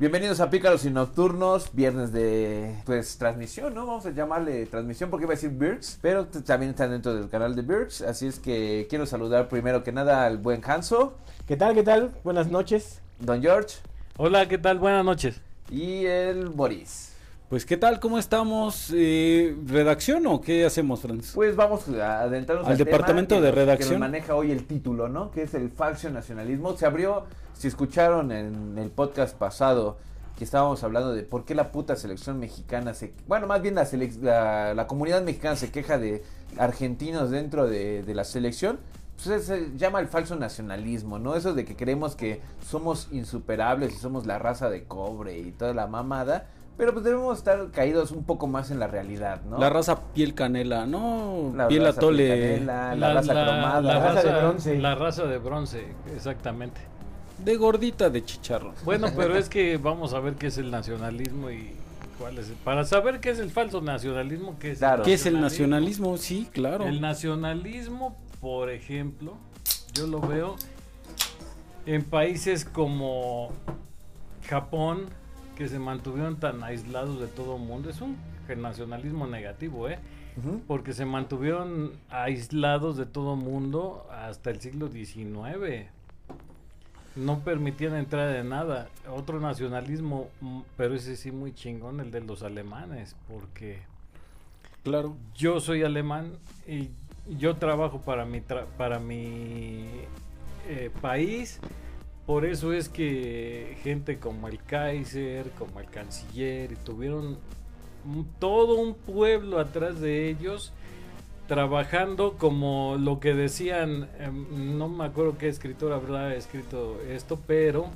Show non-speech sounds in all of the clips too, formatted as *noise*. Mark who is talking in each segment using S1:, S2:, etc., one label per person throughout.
S1: Bienvenidos a Pícaros y Nocturnos, viernes de pues transmisión, ¿no? Vamos a llamarle transmisión porque iba a decir Birks, pero también están dentro del canal de Birks, así es que quiero saludar primero que nada al buen Hanso,
S2: ¿Qué tal? ¿Qué tal? Buenas noches.
S1: Don George
S3: Hola, ¿qué tal? Buenas noches.
S1: y el Boris.
S4: Pues, ¿qué tal? ¿Cómo estamos? Eh, ¿Redacción o qué hacemos, Franz?
S1: Pues vamos a adentrarnos
S4: Al
S1: tema
S4: departamento
S1: que
S4: de
S1: nos- Que
S4: redacción.
S1: nos maneja hoy el título, ¿no? Que es el falso nacionalismo. Se abrió, si escucharon en el podcast pasado, que estábamos hablando de por qué la puta selección mexicana se... Bueno, más bien la, selec- la, la comunidad mexicana se queja de argentinos dentro de, de la selección. Pues se llama el falso nacionalismo, ¿no? Eso de que creemos que somos insuperables y somos la raza de cobre y toda la mamada. Pero pues debemos estar caídos un poco más en la realidad, ¿no?
S4: La raza piel canela, ¿no?
S1: La
S4: piel
S1: raza
S4: atole.
S1: picanela, la, raza cromada.
S2: la raza de bronce.
S3: La raza de bronce, exactamente.
S4: De gordita de chicharro.
S3: Bueno, *laughs* pero es que vamos a ver qué es el nacionalismo y cuál es. el- Para saber qué es el falso nacionalismo, qué es
S1: Claro.
S4: ¿Qué es el nacionalismo? Sí, claro.
S3: El nacionalismo, por ejemplo, yo lo veo en países como Japón, que se mantuvieron tan aislados de todo el mundo. Es un nacionalismo negativo, ¿eh? Porque se mantuvieron aislados de todo mundo hasta el siglo XIX. No permitían entrar de nada. Otro nacionalismo, mm, pero ese sí muy chingón, el de los alemanes, porque
S4: Claro.
S3: yo soy alemán y yo trabajo para mi tra- para mi eh, país. Por eso es que gente como el Kaiser, como el canciller, y tuvieron un- todo un pueblo atrás de ellos trabajando como lo que decían, em, no me acuerdo qué escritor habrá escrito esto, pero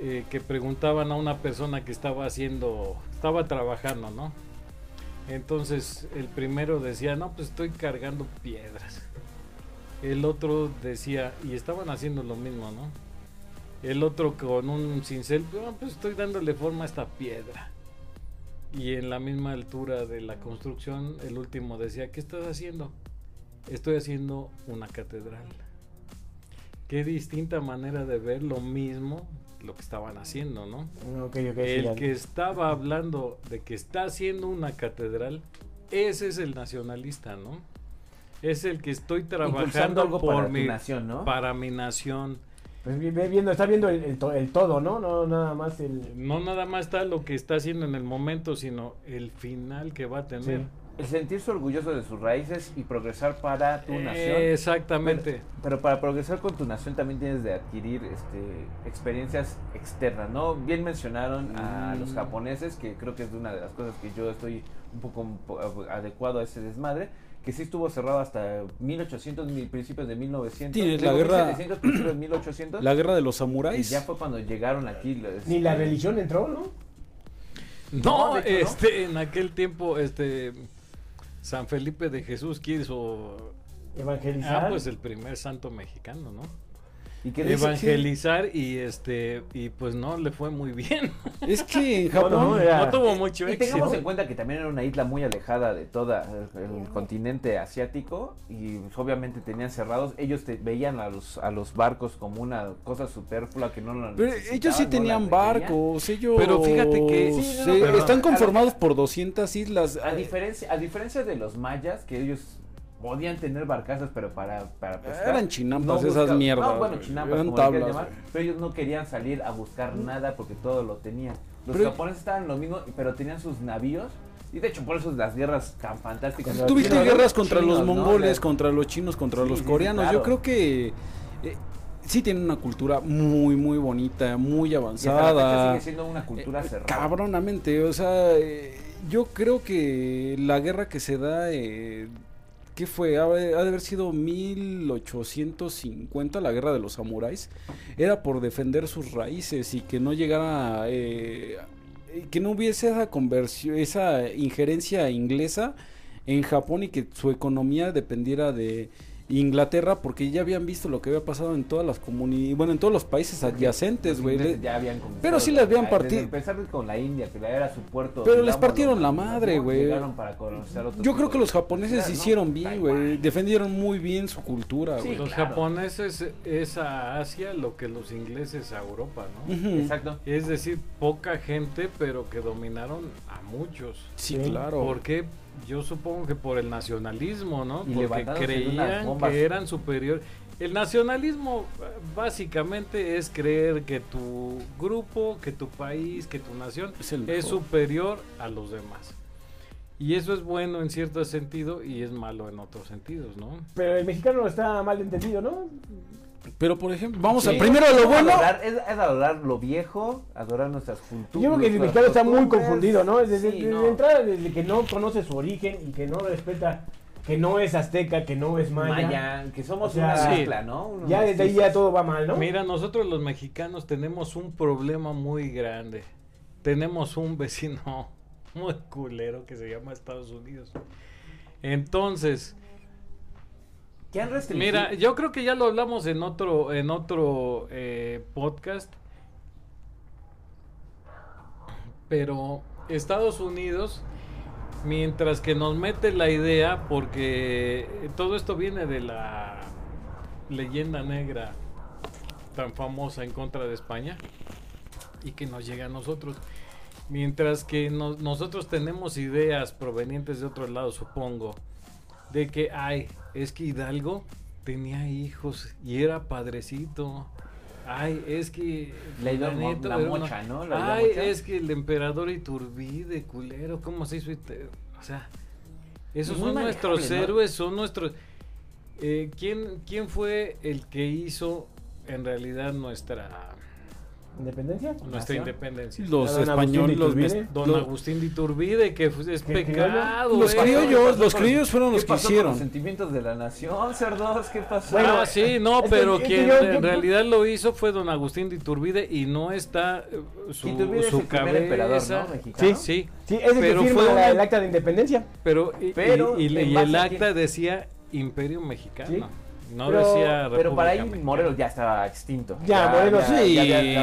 S3: eh, que preguntaban a una persona que estaba haciendo, estaba trabajando, ¿no? Entonces el primero decía, no, pues estoy cargando piedras. El otro decía, y estaban haciendo lo mismo, ¿no? El otro con un cincel, "No, pues estoy dándole forma a esta piedra. Y en la misma altura de la construcción, el último decía, ¿qué estás haciendo? Estoy haciendo una catedral. Qué distinta manera de ver lo mismo, lo que estaban haciendo, ¿no?
S2: Sí,
S3: El que estaba hablando de que está haciendo una catedral, ese es el nacionalista, ¿no? Es el que estoy trabajando
S1: algo
S3: por
S1: para
S3: mi
S1: nación, ¿no?
S3: para mi nación.
S2: Pues viendo, está viendo el, el to- el todo, ¿no? No nada más el...
S3: No nada más está lo que está haciendo en el momento, sino el final que va a tener.
S2: Sí.
S1: El sentirse orgulloso de sus raíces y progresar para tu nación.
S3: Exactamente.
S1: Pero, pero para progresar con tu nación también tienes de adquirir este, experiencias externas, ¿no? Bien mencionaron a
S4: Mm.
S1: los japoneses, que creo que es una de las cosas que yo estoy un poco adecuado a ese desmadre, que sí estuvo cerrado hasta 1800, mil- principios de 1900.
S4: Tienes la guerra-
S1: 1700, principios de 1800.
S4: La guerra de los
S1: y
S4: samuráis.
S1: ya fue cuando llegaron aquí. los-
S2: Ni la religión entró, ¿no?
S3: No. este, en aquel tiempo, este, San Felipe de Jesús quiso,
S2: Evangelizar.
S3: ah, pues el primer santo mexicano, ¿no?
S1: Y que
S3: Evangelizar y este, y pues no le fue muy bien. *laughs*
S4: Es que en
S2: No,
S4: Japón.
S2: no, era-
S3: No tuvo mucho
S1: Y
S3: éxito.
S1: tengamos en cuenta que también era una isla muy alejada de todo el, el continente asiático y pues, obviamente tenían cerrados. Ellos te, veían a los, a los barcos como una cosa superflua que no lo
S4: Pero
S1: necesitaban,
S4: ellos sí tenían barcos, ellos
S3: Pero fíjate que-
S1: Sí, no,
S4: se-
S1: no, pero-
S4: están
S1: a-
S4: conformados por 200 islas.
S1: A diferencia, a diferencia de los mayas, que ellos podían tener barcazas, pero para, para pescar.
S4: Eran chinampas esas
S1: buscaban-
S4: mierdas,
S1: No, bueno, chinampas,
S4: Eran
S1: como
S4: tablas,
S1: llamar, pero ellos no querían salir a buscar nada porque todo lo tenían. Los
S4: Pero-
S1: japoneses estaban lo mismo, pero tenían sus navíos. Y de hecho, por eso las guerras tan fantásticas.
S4: Tuviste guerras contra
S1: chinos,
S4: los
S1: ¿no?
S4: mongoles, contra los chinos, contra
S1: Sí,
S4: los
S1: sí,
S4: coreanos.
S1: claro.
S4: Yo creo que eh, sí tienen una cultura muy, muy bonita, muy avanzada.
S1: sigue siendo una cultura
S4: Eh,
S1: cerrada.
S4: Cabronamente, o sea, eh, yo creo que la guerra que se da, eh, ¿qué fue? Ha, de haber sido 1850, la guerra de los samuráis, era por defender sus raíces y que no llegara, eh, que no hubiese esa conversión, esa injerencia inglesa en Japón y que su economía dependiera de Inglaterra porque ya habían visto lo que había pasado en todas las comunidades, bueno, en todos los países adyacentes, güey.
S1: ya habían
S4: Pero sí les habían partido-
S1: Empezar con la India, que era su puerto.
S4: Pero les partieron la madre, güey.
S1: Llegaron para colonizar otro
S4: Yo creo que los japoneses
S1: Claro, ¿no?
S4: hicieron bien, güey. Defendieron muy bien su cultura,
S1: Sí,
S4: güey.
S3: Los
S1: claro.
S3: japoneses es a Asia lo que los ingleses a Europa, ¿no?
S1: Exacto.
S3: Es decir, poca gente, pero que dominaron a muchos.
S4: Sí,
S2: Sí.
S4: claro.
S3: ¿Por qué? Yo supongo que por el nacionalismo, ¿no?
S1: Y
S3: Porque creían que eran superior. El nacionalismo básicamente es creer que tu grupo, que tu país, que tu nación
S4: Es
S3: superior a los demás. Y eso es bueno en cierto sentido y es malo en otros sentidos, ¿no?
S2: Pero el mexicano está mal entendido, ¿no?
S4: Pero, por ejemplo, vamos
S1: Sí.
S4: a primero lo bueno.
S1: Adorar- es, es adorar lo viejo, adorar nuestras culturas.
S2: Yo creo que el mexicano está muy confundido, ¿no? Desde,
S1: Sí,
S2: desde
S1: no.
S2: entrada, desde que no conoce su origen y que no respeta que no es azteca, que no es maya.
S1: Maya, que somos
S2: O sea,
S1: una
S3: sí.
S1: mezcla, ¿no? Unos
S2: Ya desde ahí ya todo va mal, ¿no?
S3: Mira, nosotros los mexicanos tenemos un problema muy grande. Tenemos un vecino *laughs* muy culero que se llama Estados Unidos. Entonces, Mira, yo creo que ya lo hablamos en otro, en otro eh, podcast. Pero Estados Unidos, mientras que nos mete la idea, porque todo esto viene de la leyenda negra tan famosa en contra de España y que nos llega a nosotros. Mientras que nos- nosotros tenemos ideas provenientes de otros lados, supongo, de que, ay, es que Hidalgo tenía hijos y era padrecito. Ay, es que... Fulanito
S1: la
S3: era una-
S1: mocha, ¿no? La- la
S3: Ay,
S1: mocha.
S3: es que el emperador Iturbide, culero, ¿cómo se hizo? O sea, esos
S1: Muy
S3: son nuestros héroes, son nuestros... Eh, ¿quién, ¿Quién fue el que hizo en realidad nuestra,
S2: ¿Independencia?
S3: nuestra
S1: ¿Nación?
S3: independencia?
S4: Los españoles, los
S3: Don Agustín de Iturbide, que fue- es
S2: ¿Qué
S3: pecado.
S4: Los
S3: eh.
S4: criollos, los criollos fueron
S1: ¿Qué
S4: los que hicieron.
S1: los sentimientos de la nación, cerdos? ¿Qué pasó?
S2: Bueno,
S3: ah, sí, no, pero quien
S2: yo-
S3: en
S2: yo-
S3: realidad lo hizo fue don Agustín de Iturbide y no está eh, su,
S1: Iturbide es el
S3: cabeza.
S1: emperador, ¿no? Mexicano.
S2: Sí.
S3: Sí,
S2: Sí, es el
S3: Pero
S2: que firma
S3: fue
S2: el acta de independencia.
S3: pero, y,
S1: Pero,
S3: y- y-
S1: ¿en
S3: y
S1: base
S3: el acta decía Imperio Mexicano.
S2: Sí.
S3: No
S2: Pero-
S3: decía
S1: Pero para ahí
S3: República Mexicana.
S1: Morelos ya estaba extinto.
S2: Ya, Morelos,
S4: sí.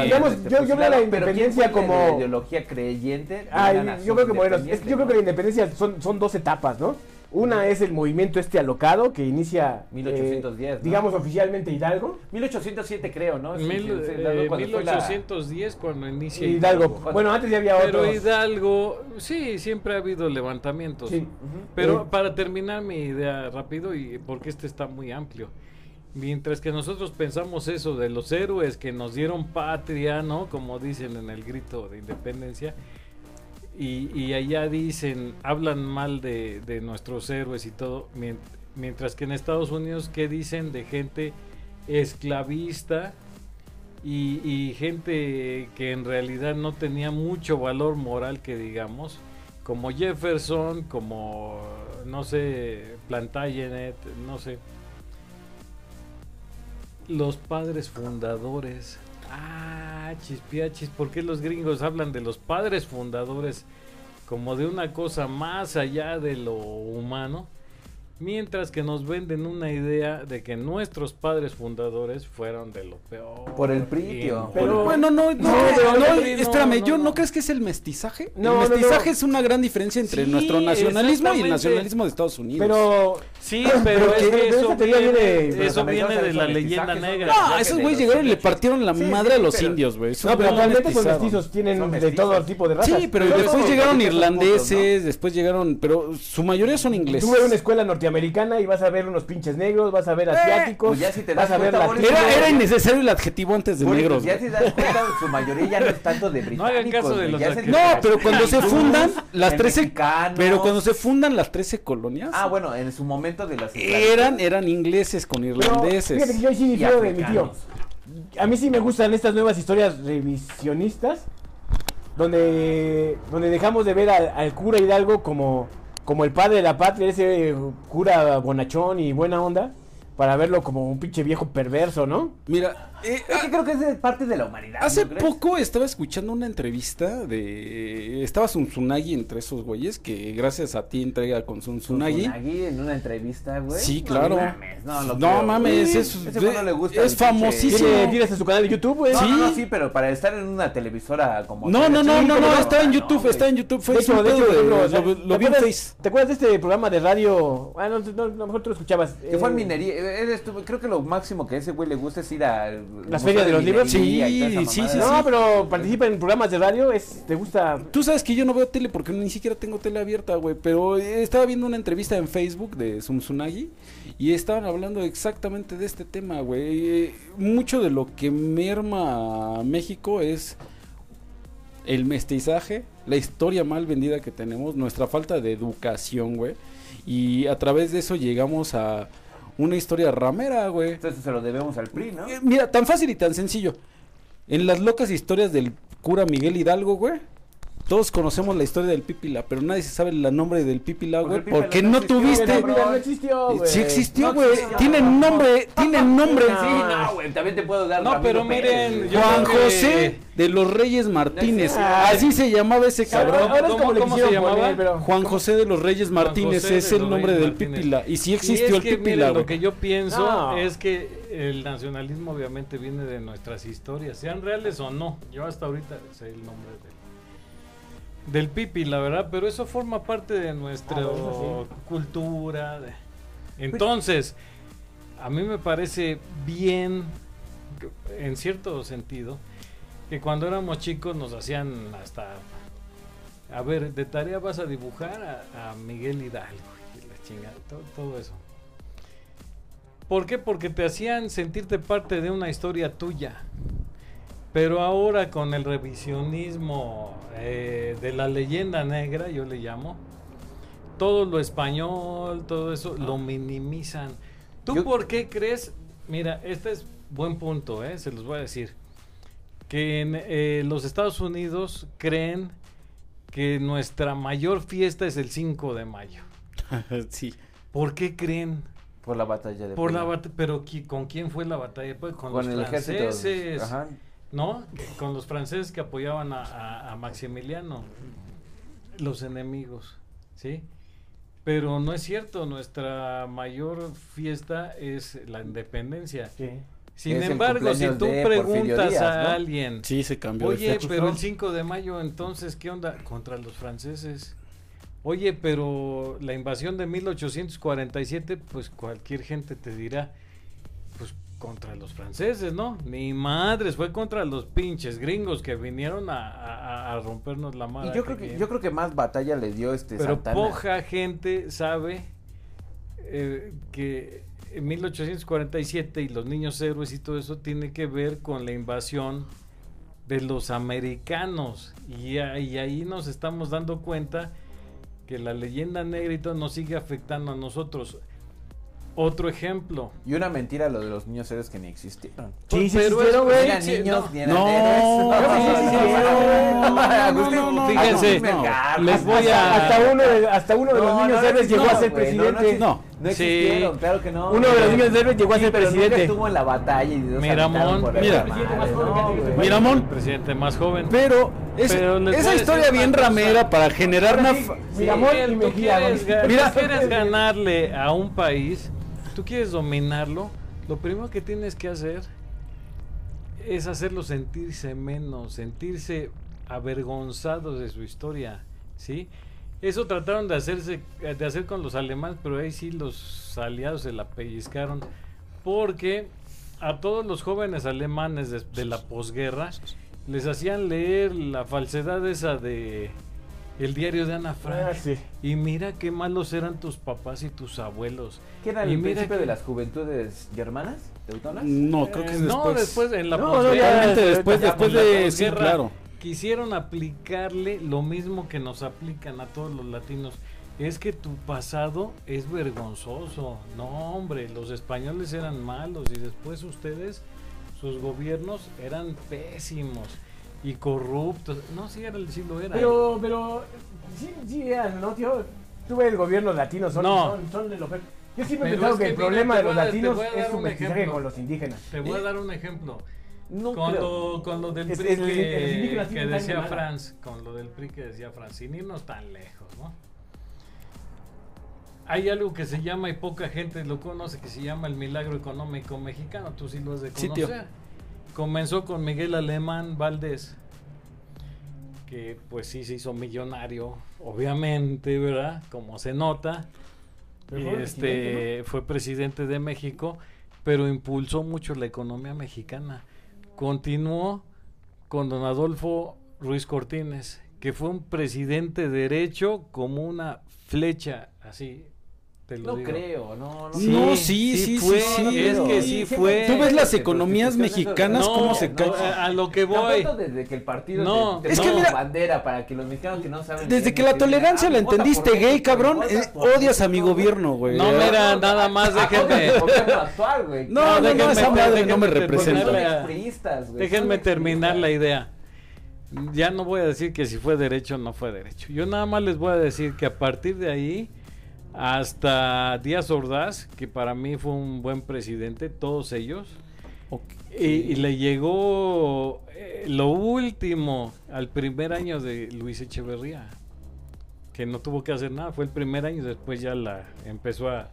S2: Digamos,
S1: este,
S2: yo- yo veo la
S1: pero ¿quién
S2: independencia
S1: de
S2: como-
S1: la ideología creyente.
S2: Ay, yo creo que Morelos, es que yo creo que la independencia son, son dos etapas, ¿no? Una es el movimiento este alocado que inicia,
S1: 1810,
S2: eh,
S1: ¿no?
S2: digamos oficialmente Hidalgo.
S1: 1807 creo, ¿no? Sí,
S3: Mil- eh,
S1: cuando fue la-
S3: 1810 cuando inicia
S2: Hidalgo.
S1: Hidalgo.
S2: Bueno, antes ya había
S3: Pero
S2: otros.
S3: Hidalgo, sí, siempre ha habido levantamientos.
S2: Sí.
S3: Pero
S2: Eh,
S3: para terminar mi idea rápido, y porque este está muy amplio. Mientras que nosotros pensamos eso de los héroes que nos dieron patria, ¿no? Como dicen en el grito de independencia. Y, allá dicen, hablan mal de, nuestros héroes y todo. mien- Mientras que en Estados Unidos, ¿qué dicen de gente esclavista? Y, y gente que en realidad no tenía mucho valor moral que digamos, como Jefferson, como no sé, Plantagenet, no sé. Los padres fundadores. Ah, chispiachis, ¿por qué los gringos hablan de los padres fundadores como de una cosa más allá de lo humano? Mientras que nos venden una idea de que nuestros padres fundadores fueron de lo peor.
S1: Por el PRI, tío.
S2: Pero-
S4: Bueno, no, no,
S2: No,
S4: no, espérame,
S3: no,
S4: yo
S3: no.
S4: crees que es el mestizaje.
S2: No,
S4: el
S2: no,
S4: mestizaje
S2: no.
S4: es una gran diferencia entre
S3: Sí,
S4: nuestro nacionalismo y el nacionalismo de Estados Unidos.
S2: Pero
S3: Sí, *clears throat*
S2: Pero
S3: pero es
S2: que-
S3: eso viene, eso de la leyenda negra.
S4: no, esos güeyes
S1: los
S4: llegaron y le partieron la
S1: Sí,
S4: madre
S1: sí,
S4: a los
S1: pero-
S4: indios, güey.
S2: No, pero realmente son
S4: mestizaron.
S2: mestizos, tienen
S1: Son
S2: de todo tipo de razas.
S4: Sí, pero
S1: Pero
S4: después llegaron
S1: los
S4: irlandeses, después llegaron, pero su mayoría son ingleses.
S2: Tú ves una escuela norteamericana y vas a ver unos pinches negros, vas a ver asiáticos,
S1: pues ya si te
S2: vas a ver
S1: cuenta, Boris,
S2: latinos.
S4: Era, era innecesario el adjetivo antes de negros.
S1: Ya te das cuenta, su mayoría ya no es tanto de *laughs* británicos.
S3: los
S4: No, pero cuando se fundan las
S1: el
S4: 13
S1: mexicano.
S4: pero cuando se fundan las 13 colonias
S1: Ah, bueno, en su momento de las
S4: eran eran ingleses con
S2: Pero
S4: irlandeses.
S2: fíjate que yo sí
S1: y
S2: difiero de mi tío.
S1: africanos.
S2: A mí sí me gustan estas nuevas historias revisionistas, donde, donde dejamos de ver al, al cura Hidalgo como, como el padre de la patria, ese cura bonachón y buena onda, para verlo como un pinche viejo perverso, ¿no?
S4: Mira, eh,
S1: Es que creo que es de parte de la humanidad.
S4: Hace
S1: ¿no
S4: poco estaba escuchando una entrevista de. Estaba Zunzunagi entre esos güeyes que gracias a ti entrega con Zunzunagi.
S1: Tsunagi en una entrevista, güey.
S4: Sí,
S1: No
S4: claro.
S1: mames, No, lo
S4: No mames,
S1: Sí,
S4: es,
S1: ese güey no le gusta
S4: es
S1: el pinche-
S4: famosísimo.
S2: Tiene, tiene hasta su canal de YouTube, güey.
S1: No,
S4: Sí.
S1: no, no, sí, pero para estar en una televisora como.
S4: No, no, no, no, no, está en
S1: no,
S4: YouTube, está en YouTube. Fue
S2: De hecho,
S4: un
S2: de hecho,
S4: pedo
S2: por ejemplo,
S4: de-
S2: o sea,
S4: lo,
S2: ¿te
S4: lo vi en Face.
S2: ¿Te acuerdas de este programa de radio? Ah, no, no, a lo mejor tú lo escuchabas.
S1: Que fue en
S2: eh,
S1: minería. Estuvo- creo que lo máximo que a ese güey le gusta es ir a.
S2: Las ferias de los libros.
S4: Sí,
S1: Sí,
S4: sí,
S2: No, pero participa en programas de radio, es, te gusta.
S4: Tú sabes que yo no veo tele porque ni siquiera tengo tele abierta, güey. Pero estaba viendo una entrevista en Facebook de Sumsunagi y estaban hablando exactamente de este tema, güey. Mucho de lo que merma a México es el mestizaje, la historia mal vendida que tenemos, nuestra falta de educación, güey. Y a través de eso llegamos a una historia ramera, güey.
S1: Entonces se lo debemos al PRI, ¿no?
S4: Eh, Mira, tan fácil y tan sencillo. En las locas historias del cura Miguel Hidalgo, güey. Todos conocemos la historia del Pípila, pero nadie se sabe el nombre del Pípila, güey.
S1: el Pípila
S4: Porque
S1: no
S4: no
S1: existió,
S4: tuviste.
S1: cabrón.
S2: Mira, no existió, güey.
S4: Sí existió,
S1: No
S4: güey.
S1: existió.
S4: Tienen nombre, tienen nombre.
S2: No.
S1: Sí, no, güey. También te puedo dar.
S3: No,
S1: Ramiro
S3: pero
S1: Pérez,
S3: miren, yo
S4: Juan
S3: que-
S4: José de los Reyes Martínez. Así se llamaba ese cabrón.
S3: ¿Cómo-
S2: como le
S3: cómo se llamaba?
S2: pero-
S4: Juan José de los Reyes Martínez es el nombre
S3: Reyes
S4: del
S3: Martínez.
S4: Pípila. Y sí
S3: Y
S4: existió
S3: es
S4: el
S3: que,
S4: Pípila,
S3: miren. Lo que yo pienso
S2: No.
S3: es que el nacionalismo obviamente viene de nuestras historias, sean reales o no. Yo hasta ahorita sé el nombre del, del Pipi, la verdad, pero eso forma parte de nuestra
S2: Ah, bueno,
S3: cultura. de- Entonces, a mí me parece bien, en cierto sentido, que cuando éramos chicos nos hacían hasta... A ver, de tarea vas a dibujar a, a Miguel Hidalgo y la chingada, todo, todo eso. ¿Por qué? Porque te hacían sentirte parte de una historia tuya. Pero ahora con el revisionismo eh, de la leyenda negra, yo le llamo, todo lo español, todo eso, lo minimizan. ¿Tú
S1: Yo-
S3: por qué crees? Mira, este es buen punto, ¿eh? se los voy a decir. Que en eh, los Estados Unidos creen que nuestra mayor fiesta es el 5 de mayo. *laughs*
S4: sí.
S3: ¿Por qué creen?
S1: Por la batalla de.
S3: Por la
S1: Puebla.
S3: batalla, pero qui- ¿con quién fue la batalla? Pues con,
S1: Con
S3: los
S1: el ejército.
S3: franceses,
S1: Ajá.
S3: ¿No? Con los franceses que apoyaban a, a- a Maximiliano, los enemigos, ¿sí? Pero no es cierto, nuestra mayor fiesta es la independencia.
S2: Sí.
S3: Sin
S1: Es
S3: embargo, si tú preguntas
S1: Díaz,
S3: a
S1: ¿no?
S3: alguien,
S4: Sí, se cambió de
S3: Oye,
S4: fecha.
S3: pero el 5 de mayo, entonces, ¿qué onda? Contra los franceses. Oye, pero la invasión de 1847, pues cualquier gente te dirá, contra los franceses, ¿no? Ni madres, fue contra los pinches gringos que vinieron a, a- a rompernos la madre.
S1: Y yo creo que yo creo que más batalla le dio este
S3: Pero
S1: Santana.
S3: poca gente sabe eh, que en 1847 y los niños héroes y todo eso tiene que ver con la invasión de los americanos. Y ahí nos estamos dando cuenta que la leyenda negra y todo nos sigue afectando a nosotros. Otro ejemplo.
S1: Y una mentira lo de los niños héroes que ni existieron.
S2: Sí, sí,
S3: Pero
S2: existieron,
S3: es-
S1: Ni
S2: güey.
S1: eran
S3: sí,
S1: niños,
S3: no.
S1: ni eran
S4: No,
S1: héroes.
S2: no, sí, sí, sí,
S4: no,
S1: Agustín,
S4: no, no,
S3: fíjense, les voy a-
S2: Hasta, uno de, hasta uno de los niños
S1: no,
S2: héroes
S1: no,
S2: llegó a ser
S1: güey, no, no
S2: presidente.
S4: No.
S1: No
S3: Sí.
S1: existieron, claro que no.
S2: Uno de los niños héroes llegó a ser
S1: Sí, nunca
S2: presidente.
S1: estuvo en la batalla y
S3: Miramón,
S4: mira. Miramón,
S3: presidente más joven.
S4: pero, es- esa historia bien ramera para generar una...
S2: sí, Miramón
S3: Sí,
S2: y Mejía,
S4: Mira.
S3: quieres ganarle a un país, tú quieres dominarlo, lo primero que tienes que hacer es hacerlo sentirse menos, sentirse avergonzados de su historia, ¿sí? Eso trataron de hacerse de hacer con los alemanes, pero ahí sí los aliados se la pellizcaron porque a todos los jóvenes alemanes de, de la posguerra les hacían leer la falsedad esa de el diario de Ana Frank.
S2: Ah, sí.
S3: Y mira qué malos eran tus papás y tus abuelos.
S1: ¿Qué era
S3: Y
S1: el
S3: mira
S1: principio
S3: que-
S1: de las juventudes germanas? ¿Teutonas?
S4: No, creo que es
S3: Eh,
S4: después.
S3: No, después en la
S2: No,
S4: después, de... Sí,
S3: posguerra,
S4: claro.
S3: Quisieron aplicarle lo mismo que nos aplican a todos los latinos. Es que tu pasado es vergonzoso. No, hombre, los españoles eran malos y después ustedes, sus gobiernos eran pésimos y corruptos. No, sí, era, sí lo era.
S2: Pero, pero, sí, sí, eran, ¿no, tío? Tú ves el gobierno latino, son,
S3: No.
S2: son, son de. Yo siempre he pensado
S3: es
S2: que,
S3: que
S2: el
S3: mira,
S2: problema de los
S3: a-
S2: latinos es su
S3: un
S2: mestizaje con los indígenas.
S3: Te voy a dar un ejemplo.
S1: No
S3: con, lo, con lo del
S2: Es-
S3: PRI
S2: es-
S3: que, decía. Franz, con lo del PRI que decía Franz, sin irnos tan lejos, ¿no? hay algo que se llama, y poca gente lo conoce, que se llama el milagro económico mexicano. Tú sí lo has de conocer. Comenzó con Miguel Alemán Valdés, que pues sí se hizo millonario, obviamente, ¿verdad? Como se nota.
S2: Fue
S3: este
S2: presidente,
S3: fue presidente de México, pero impulsó mucho la economía mexicana. Continuó con don Adolfo Ruiz Cortines, que fue un presidente derecho como una flecha, así te lo
S1: No
S3: digo.
S1: creo, no, no.
S3: Sí,
S4: No, sí, sí,
S3: fue,
S4: sí, sí.
S3: es que sí
S1: Sí,
S3: fue.
S4: Tú ves las economías mexicanas, cómo se
S3: no,
S4: caen.
S3: a, lo que voy.
S1: desde que el partido
S3: No,
S1: te, te
S4: es que mira-
S1: bandera para que los mexicanos que no saben
S4: Desde que la tolerancia la entendiste gay, cabrón, eh, odias a mi gobierno, güey.
S3: No, mira, nada más déjenme.
S4: No, no, no,
S3: déjenme-
S4: esa madre no me
S3: déjenme
S4: representa.
S3: Déjenme terminar la idea. Ya no voy a decir que si fue derecho o no fue derecho. Yo nada más les voy a decir que a partir de ahí hasta Díaz Ordaz, que para mí fue un buen presidente, todos ellos, y, y le llegó eh, lo último al primer año de Luis Echeverría, que no tuvo que hacer nada, fue el primer año, después ya la empezó a,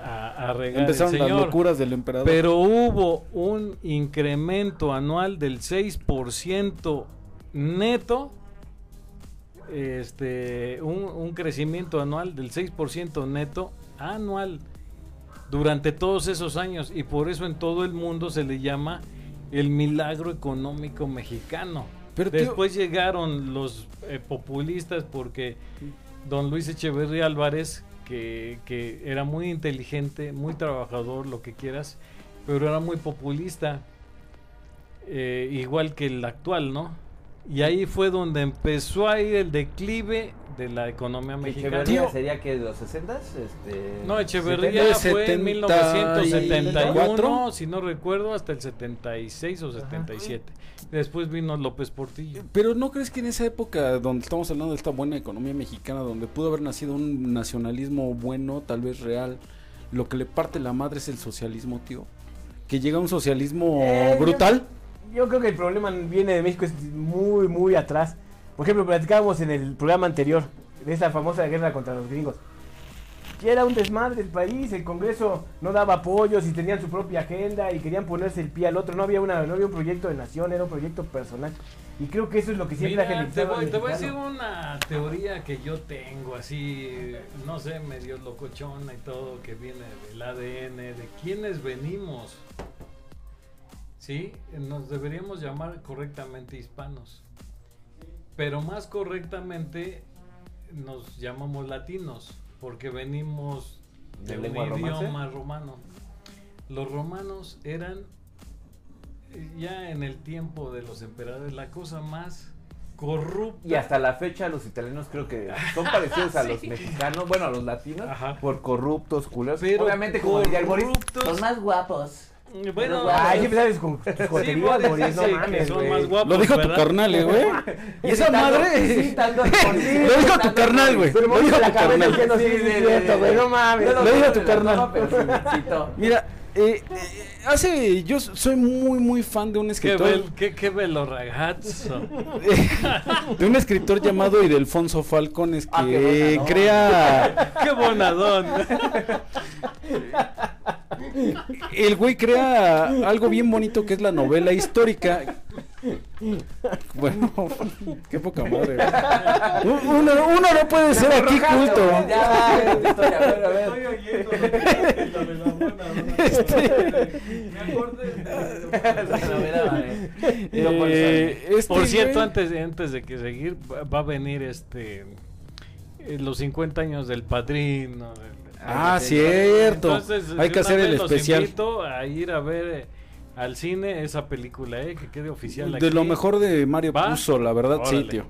S3: a, a regar el
S4: Empezaron las locuras del emperador.
S3: Pero hubo un incremento anual del 6% neto, este, un, un crecimiento anual del 6% neto anual durante todos esos años y por eso en todo el mundo se le llama el milagro económico mexicano.
S4: Pero, tío-
S3: Después llegaron los eh, populistas porque don Luis Echeverría Álvarez, que, que era muy inteligente, muy trabajador, lo que quieras, pero era muy populista, eh, igual que el actual, ¿no? Y ahí fue donde empezó a ir el declive de la economía mexicana.
S1: Echeverría
S4: Tío.
S1: sería que de los 60 este
S3: No, Echeverría
S1: 70s.
S3: fue en
S4: 74,
S3: 1971, si no recuerdo, hasta el 76 o 77. Después vino López Portillo.
S4: Pero ¿no crees que en esa época donde estamos hablando de esta buena economía mexicana, donde pudo haber nacido un nacionalismo bueno, tal vez real, lo que le parte la madre es el socialismo, tío? Que llega un socialismo
S2: Eh,
S4: brutal.
S2: Yo creo que el problema viene de México es muy, muy atrás. Por ejemplo, platicábamos en el programa anterior de esa famosa guerra contra los gringos. Que era un desmadre el país, el Congreso no daba apoyos y tenían su propia agenda y querían ponerse el pie al otro. No había, una, no había un proyecto de nación, era un proyecto personal. Y creo que eso es lo que siempre ha
S3: Mira, te
S2: generalizado
S3: voy, te voy a decir una teoría que yo tengo, así, no sé, medio locochona y todo, que viene del ADN, de quiénes venimos. Sí, nos deberíamos llamar correctamente hispanos, pero más correctamente nos llamamos latinos, porque venimos de,
S1: ¿De
S3: un
S1: lengua romance?
S3: idioma romano. Los romanos eran eh, ya en el tiempo de los emperadores la cosa más corrupta.
S1: Y hasta la fecha los italianos creo que son *laughs* parecidos a los mexicanos, bueno, a los latinos,
S3: Ajá.
S1: por corruptos, culeros.
S3: Pero
S1: Obviamente, como diría el Boris, son más guapos.
S3: Bueno,
S1: Pero,
S2: Ay,
S1: es-
S2: siempre sabes con tus *laughs*
S3: sí,
S2: joterías, no
S3: que
S2: mames, güey.
S3: más guapos,
S4: Lo dijo tu carnal, eh, güey. *laughs* Y esa madre.
S1: Boris,
S4: Lo dijo tu carnal, güey. Lo dijo
S2: la
S4: tu carnal.
S2: diciendo, sí, sí, es cierto, güey, no mames.
S4: Lo dijo tu carnal.
S1: sí.
S4: Mira, eh, eh, hace. Yo soy muy, muy fan de un
S3: Qué,
S4: escritor.
S3: bel, qué, qué bello ragazzo. *laughs*
S4: de un escritor llamado Idelfonso Falcones que
S1: Ah, qué ¿no?
S4: crea.
S3: qué bonadón.
S4: El güey crea algo bien bonito que es la novela histórica. Bueno, qué poca madre. güey. Uno, uno no puede ser aquí culto.
S1: Por
S4: Eh,
S3: cierto, antes, antes de que seguir, va- a venir este eh, los 50 años del padrino.
S4: Ah, cierto.
S3: Entonces,
S4: Hay que hacer el
S3: vez los
S4: especial.
S3: invito a ir a ver eh, al cine esa película, eh, que quede oficial.
S4: De
S3: aquí.
S4: lo mejor de Mario
S3: ¿Va?
S4: Puzo, la verdad, sí, tío.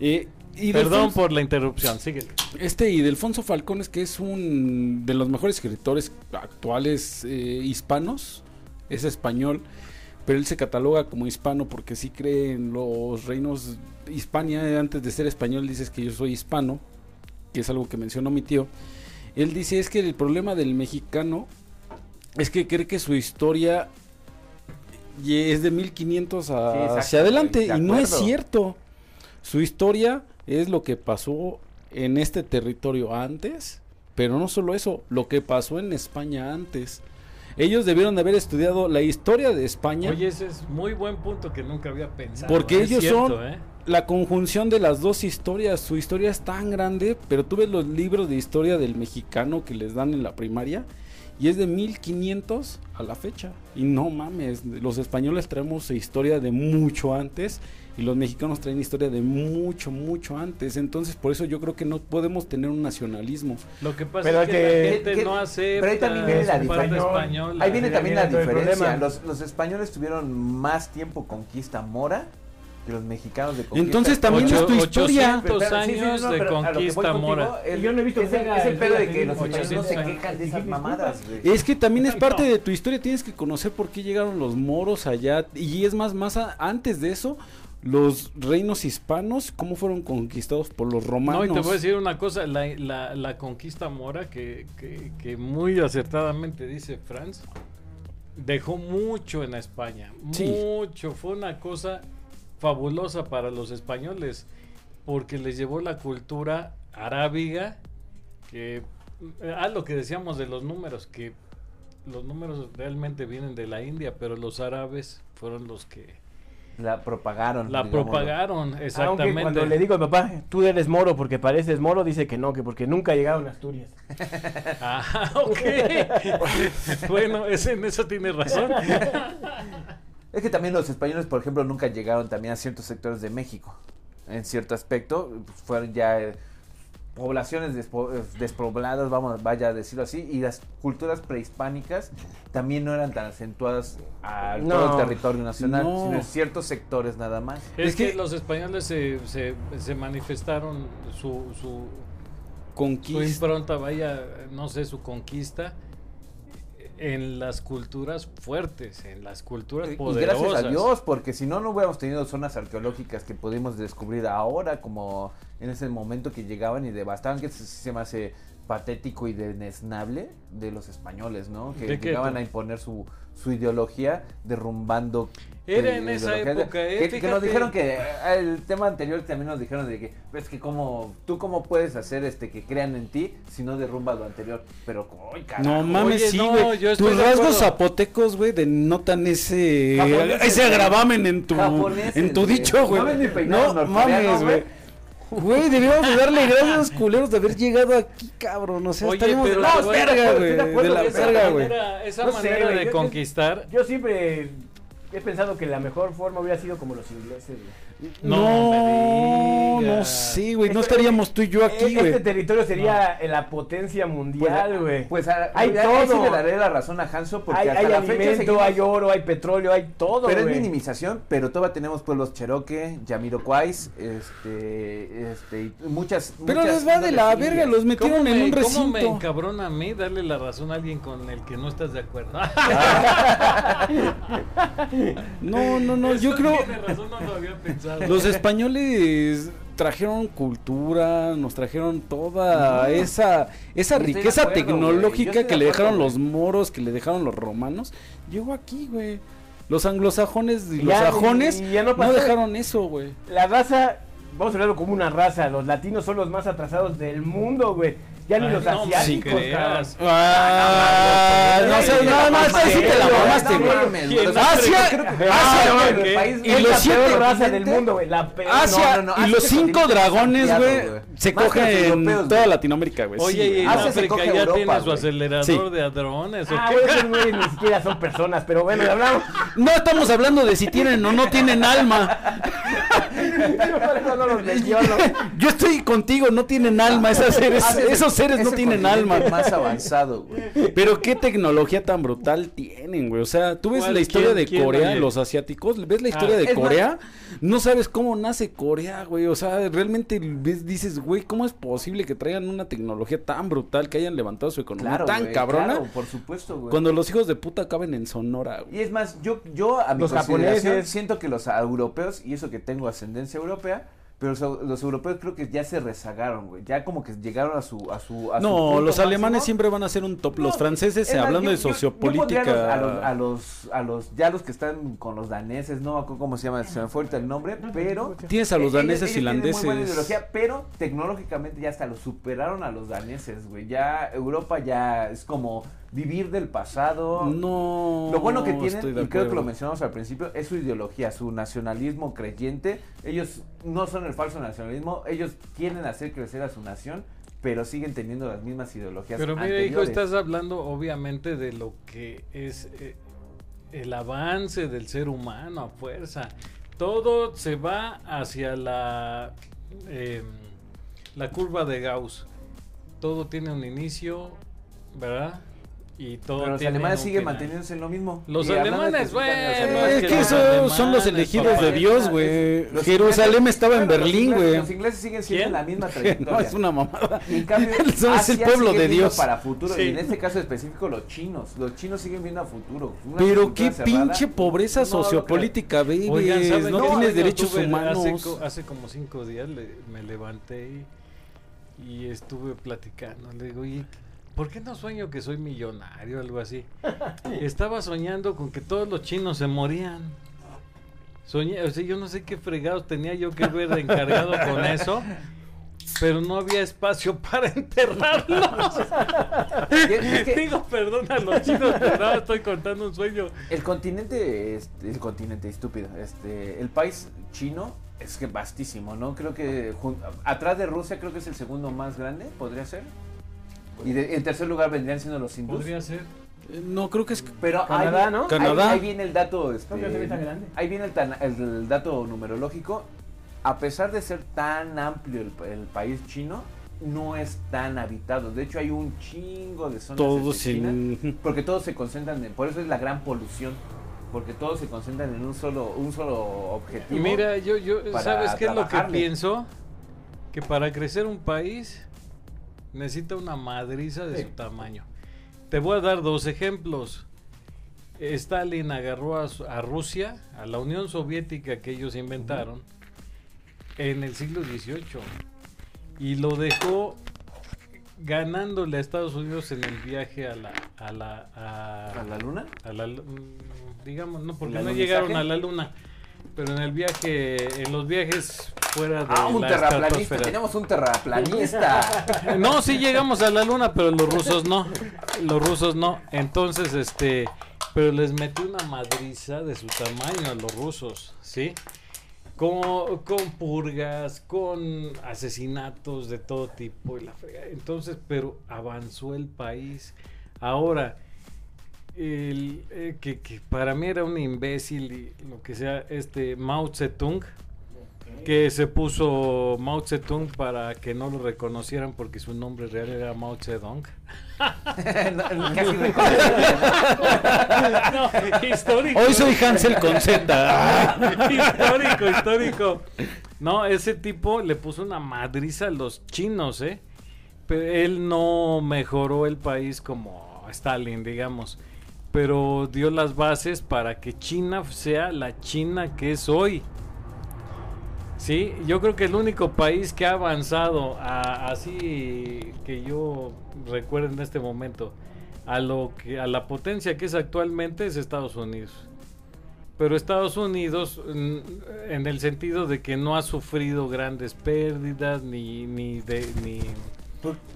S4: Eh, y
S3: Perdón
S4: Delfonso-
S3: por la interrupción, síguele.
S4: Este Idelfonso Falcones, que es un de los mejores escritores actuales eh, hispanos, es español, pero él se cataloga como hispano porque sí cree en los reinos Hispania. Antes de ser español dices que yo soy hispano, que es algo que mencionó mi tío. Él dice es que el problema del mexicano es que cree que su historia es de 1500 a-
S1: Sí, exacto,
S4: hacia adelante
S1: de
S4: y no es cierto. Su historia es lo que pasó en este territorio antes, Pero no solo eso, lo que pasó en España antes. Ellos debieron de haber estudiado la historia de España.
S3: Oye, ese es muy buen punto que nunca había pensado.
S4: Porque
S3: es
S4: ellos
S3: cierto,
S4: son
S3: ¿eh?
S4: La conjunción de las dos historias. Su historia es tan grande, pero tú ves los libros de historia del mexicano que les dan en la primaria y es de 1500 a la fecha. Y no mames, los españoles traemos historia de mucho antes y los mexicanos traen historia de mucho, mucho antes. Entonces, por eso yo creo que no podemos tener un nacionalismo.
S3: Lo que pasa
S2: Pero
S3: es que,
S2: que-
S3: la gente
S1: que-
S3: no acepta
S1: pero ahí también viene la
S2: diferencia.
S1: Ahí viene también la diferencia. los españoles tuvieron más tiempo conquista mora que los mexicanos de conquista.
S4: Entonces también
S3: Ocho-
S4: es tu historia.
S3: 800
S1: Pero, sí, sí,
S3: años
S1: no,
S3: de conquista mora.
S2: Y yo no he visto
S1: es el-
S2: que haga
S1: es el
S2: el
S1: pedo de que los no se quejan de esas mamadas, güey.
S4: Es que también es parte de tu historia, tienes que conocer por qué llegaron los moros allá. Y es más, más a- antes de eso, los reinos hispanos, cómo fueron conquistados por los
S3: No,
S4: romanos.
S3: y te voy a decir una cosa, la, la- la conquista mora que, que- que muy acertadamente dice Franz, dejó mucho en España,
S4: Sí.
S3: mucho, fue una cosa fabulosa para los españoles, porque les llevó la cultura arábiga, que, ah, lo que decíamos de los números, que los números realmente vienen de la India, pero los árabes fueron los que
S1: La propagaron.
S3: la
S1: digámoslo.
S3: propagaron,
S2: Aunque
S3: exactamente.
S2: cuando le digo a mi papá, tú eres moro porque pareces moro, dice que no, que porque nunca llegaron a Asturias. *laughs*
S3: Ah, ok. *laughs* bueno, ese, en eso tiene razón. *laughs*
S1: Es que también los españoles, por ejemplo, nunca llegaron también a ciertos sectores de México. En cierto aspecto, pues, fueron ya eh, poblaciones despo- eh, despobladas, vamos, vaya a decirlo así, y las culturas prehispánicas también no eran tan acentuadas a
S2: No.
S1: todo el territorio nacional,
S4: No.
S1: sino en ciertos sectores nada más.
S3: Es,
S4: Es
S3: que,
S4: que-
S3: los españoles se, se, se manifestaron su, su, su
S4: Conquista.
S3: impronta, vaya, no sé, su conquista en las culturas fuertes, en las culturas
S1: Y
S3: poderosas.
S1: gracias a Dios, porque si no, no hubiéramos tenido zonas arqueológicas que pudimos descubrir ahora, como en ese momento que llegaban y devastaban, que se, se me hace patético y desnable de los españoles, ¿no? Que llegaban a imponer su, su ideología derrumbando.
S3: Era
S1: eh,
S3: en esa época, ¿eh?
S1: Que, que nos dijeron que eh, el tema anterior también nos dijeron de que es que como tú cómo puedes hacer este que crean en ti si no derrumbas lo anterior, pero ¡ay, carajo!
S4: No mames,
S3: Oye,
S4: sí,
S3: no,
S4: güey.
S3: estoy
S4: Tus rasgos zapotecos, güey, denotan ese
S1: Japoneses,
S4: ese agravamen en tu
S1: Japoneses,
S4: en tu dicho, güey.
S1: No
S4: No mames,
S1: güey.
S4: Güey. Deberíamos de darle *laughs* gracias a los culeros de haber llegado aquí, cabrón. O sea,
S3: Oye,
S4: estaríamos de la verga, güey.
S2: de
S4: la
S2: esa
S4: verga, güey.
S3: esa
S2: No
S3: manera de
S2: yo- yo-
S3: conquistar.
S2: Yo siempre he pensado que la mejor forma hubiera sido como los ingleses, güey.
S3: No
S4: No, no sé, güey. No
S2: Este-
S4: estaríamos tú y yo aquí,
S2: este
S4: güey.
S2: territorio sería la potencia mundial, güey.
S1: Pues a-
S2: Hay
S1: sí
S2: todo.
S1: le daré la razón a Hanso porque
S2: hay
S1: hasta
S2: hay
S1: la fecha
S2: alimento,
S1: seguimos-
S2: hay oro, hay petróleo, hay todo,
S1: Pero es minimización, pero todavía tenemos pueblos Cherokee, Yamiroquais, este, este, y muchas.
S4: Pero
S1: muchas
S4: les va de la
S1: indias.
S4: verga, los metieron
S3: ¿Cómo
S4: en
S3: me,
S4: un
S3: cómo me
S4: recinto.
S3: encabrona a mí darle la razón a alguien con el que no estás de acuerdo? *laughs*
S4: No, no, no. Yo
S3: Eso
S4: creo.
S3: Tiene razón, no lo había pensado.
S4: Los españoles trajeron cultura, nos trajeron toda esa esa riqueza
S1: acuerdo,
S4: tecnológica
S1: de
S4: que le
S1: acuerdo,
S4: dejaron los moros, que le dejaron los romanos. Llegó aquí, güey. Los anglosajones y los sajones
S2: y ya no
S4: no, dejaron eso, güey.
S2: La raza, vamos a hablarlo como una raza, los latinos son los más atrasados del mundo, güey. Ya ni los
S3: no,
S2: asiáticos.
S4: Ah,
S2: no,
S4: no,
S2: no,
S4: sé,
S2: no,
S4: sí te la mamaste, güey. Asia, Asia, Y los siete
S2: raza del mundo, güey. La.
S4: Asia y los cinco dragones, güey, se cogen en toda. Latinoamérica, güey.
S3: Oye, y África
S1: coge
S3: ya tiene su acelerador de hadrones. ¿o
S2: Ah,
S3: qué?
S2: güey, esos güeyes ni siquiera son personas, pero bueno, ya hablamos.
S4: No estamos hablando de si tienen o no tienen alma. *laughs*
S2: Por eso no los menciono.
S4: Yo estoy contigo, no tienen alma. Esas seres,
S1: Asia es el-
S4: esos seres
S1: es
S4: no
S1: el
S4: tienen alma.
S1: más avanzado, güey.
S4: Pero qué tecnología tan brutal tienen, güey. O sea, tú ves la historia
S3: ¿Quién?
S4: de
S3: ¿Quién,
S4: Corea, los asiáticos, ves la
S3: Ah,
S4: historia de
S1: es más-
S4: Corea, no sabes cómo nace Corea, güey. O sea, realmente ves- dices, güey, ¿cómo es posible que traigan una tecnología tan brutal, que hayan levantado su economía
S1: Claro,
S4: tan
S1: güey,
S4: cabrona,
S1: claro, por supuesto, güey.
S4: cuando los hijos de puta caben en Sonora, güey?
S1: Y es más, yo, yo a mi
S2: Los
S1: consideración,
S2: japoneses.
S1: siento que los europeos, y eso que tengo ascendencia europea, Pero los europeos creo que ya se rezagaron, güey. Ya como que llegaron a su... A su, a su
S4: No, los alemanes
S1: máximo.
S4: siempre van a ser un top. Los
S1: No,
S4: franceses, hablando
S1: yo-
S4: de
S1: yo- yo
S4: sociopolítica.
S1: A los, a los, a los- ya los que están con los daneses, no cómo se llama, se me fue ahorita el nombre, pero...
S4: Tienes a los
S1: ellos-
S4: daneses
S1: ellos tienen muy buena
S4: finlandeses.
S1: ideología, pero tecnológicamente ya hasta los superaron a los daneses, güey. Ya Europa ya es como vivir del pasado.
S4: No.
S1: Lo bueno que tienen, y creo que lo mencionamos al principio, es su ideología, su nacionalismo creyente. Ellos no son el falso nacionalismo, ellos quieren hacer crecer a su nación, pero siguen teniendo las mismas ideologías.
S3: Pero mira, hijo,
S1: anteriores.
S3: estás hablando obviamente de lo que es eh, el avance del ser humano a fuerza. Todo se va hacia la, eh, la curva de Gauss. Todo tiene un inicio, ¿verdad? Y todo
S1: Pero los alemanes siguen manteniéndose en lo mismo.
S3: Los
S1: Y
S3: alemanes,
S1: alemanes,
S4: Es
S3: que
S4: esos
S3: alemanes,
S4: son los elegidos de. Dios, güey. Jerusalén
S1: ingleses-
S4: estaba en Berlín, güey.
S1: Los ingleses siguen siendo
S3: ¿Quién?
S1: la misma *laughs*
S4: No,
S1: trayectoria.
S4: es una mamada.
S1: Y en cambio, *laughs*
S4: Son- es el pueblo de Dios.
S1: para futuro.
S3: Sí.
S1: Y en este caso específico, los chinos. Los chinos siguen viendo a futuro. Una
S4: Pero qué
S1: cerrada.
S4: pinche pobreza
S1: No, no
S4: sociopolítica, baby.
S3: Oigan, ¿saben
S4: no tienes derechos humanos.
S3: Hace, co- hace como cinco días le- me levanté y, y estuve platicando. Le digo, oye, ¿por qué no sueño que soy millonario o algo así? *laughs* Estaba soñando con que todos los chinos se morían. Soñé, o sea, yo no sé qué fregados tenía yo que ver encargado con eso. Pero no había espacio *laughs* para enterrarlos. *laughs*
S1: Es que-
S3: Digo, perdón a los chinos, pero no, estoy contando un sueño.
S1: El continente, es, el continente estúpido, este, el país chino es que vastísimo, ¿no? Creo que atrás de Rusia creo que es el segundo más grande, podría ser. Y de- en tercer lugar vendrían siendo los hindús.
S3: Podría ser.
S4: Eh, No, creo que es.
S1: Pero
S2: Canadá,
S1: ahí,
S2: ¿no?
S1: ahí-
S4: Canadá.
S1: Ahí, viene el dato, este, ahí viene el, tan- el dato numerológico. A pesar de ser tan amplio el, el país chino, no es tan habitado. De hecho, hay un chingo de zonas
S4: Todos
S1: de China, porque todos se concentran en, por eso es la gran polución, porque todos se concentran en un solo, un solo objetivo.
S3: Mira, yo, yo, ¿sabes qué es lo que pienso? Que para crecer un país necesita una madriza de
S2: Sí.
S3: su tamaño. Te voy a dar dos ejemplos. Stalin agarró a, a Rusia, a la Unión Soviética que ellos inventaron, en el siglo XVIII. Y lo dejó ganándole a Estados Unidos en el viaje a la... A la, a-
S1: ¿A la luna?
S3: a la mm, digamos no porque
S1: ¿El
S3: no llegaron a la luna pero en el viaje en los viajes fuera de
S1: Ah, un
S3: la
S1: terraplanista. Tenemos un terraplanista.
S3: no sí llegamos a la luna pero los rusos no los rusos no entonces este pero les metió una madriza de su tamaño a los rusos sí con, con purgas, con asesinatos de todo tipo y la fregada. Entonces, pero avanzó el país. Ahora, el, eh, que, que para mí era un imbécil y lo que sea, este Mao Zedong, que se puso Mao Zedong para que no lo reconocieran porque su nombre real era Mao Zedong.
S1: No, *laughs* casi *laughs*
S3: no, histórico.
S4: Hoy soy Hansel con Z. *laughs*
S3: histórico, histórico. No, ese tipo le puso una madriza a los chinos, ¿eh? Pero él no mejoró el país como Stalin, digamos. Pero dio las bases para que China sea la China que es hoy. Sí, yo creo que el único país que ha avanzado así que yo recuerdo en este momento a lo que a la potencia que es actualmente es Estados Unidos. Pero Estados Unidos mm, en el sentido de que no ha sufrido grandes pérdidas ni ni de ni
S1: ¿Por-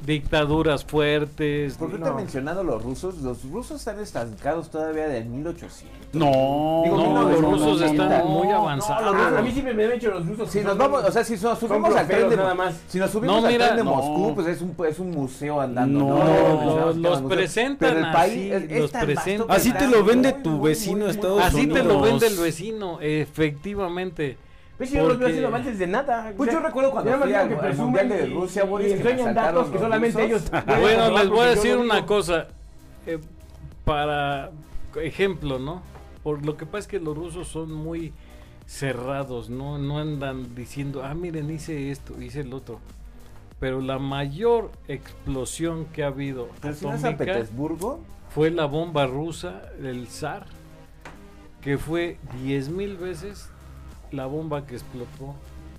S3: dictaduras fuertes.
S1: ¿Por qué
S3: ni-
S1: te
S2: No.
S1: mencionado los rusos? Los rusos están estancados todavía de 1800.
S4: No,
S1: Digo,
S3: No,
S1: no,
S3: los
S1: no,
S3: rusos
S1: no,
S3: están
S1: no,
S3: muy
S2: No,
S3: avanzados.
S2: los rusos- a mí siempre me han dicho los rusos.
S1: Si nos vamos, o sea, si nos subimos al tren de
S2: nada más.
S1: Si nos subimos
S3: No,
S1: al
S3: mira,
S1: tren de
S4: no.
S1: Moscú, pues es un, es un museo andando.
S4: No,
S1: ¿no?
S4: los-
S3: presentan
S1: Pero el país
S3: así,
S1: es- es
S3: los presentan.
S4: Así te lo vende tu vecino
S1: muy,
S4: Estados
S1: muy-
S3: Así te lo
S4: Unidos.
S3: vende el vecino, efectivamente.
S2: Pues yo no los veo haciendo avances de nada.
S1: Pues
S2: O sea,
S1: yo recuerdo cuando fui al-
S2: que presumen
S1: de
S2: y-
S1: Rusia,
S2: y
S1: Boris, que
S2: enseñan datos que solamente
S1: rusos.
S2: ellos. *laughs*
S3: Bueno,
S2: probar *laughs*
S3: les voy a decir una
S2: digo.
S3: cosa. eh, para ejemplo, ¿no? Por lo que pasa es que los rusos son muy cerrados, ¿no? No andan diciendo, ah, miren, hice esto, hice el otro. Pero la mayor explosión que ha habido
S1: es San
S3: atómica
S1: Petersburgo,
S3: fue la bomba rusa, el zar, que fue 10 mil veces la bomba que explotó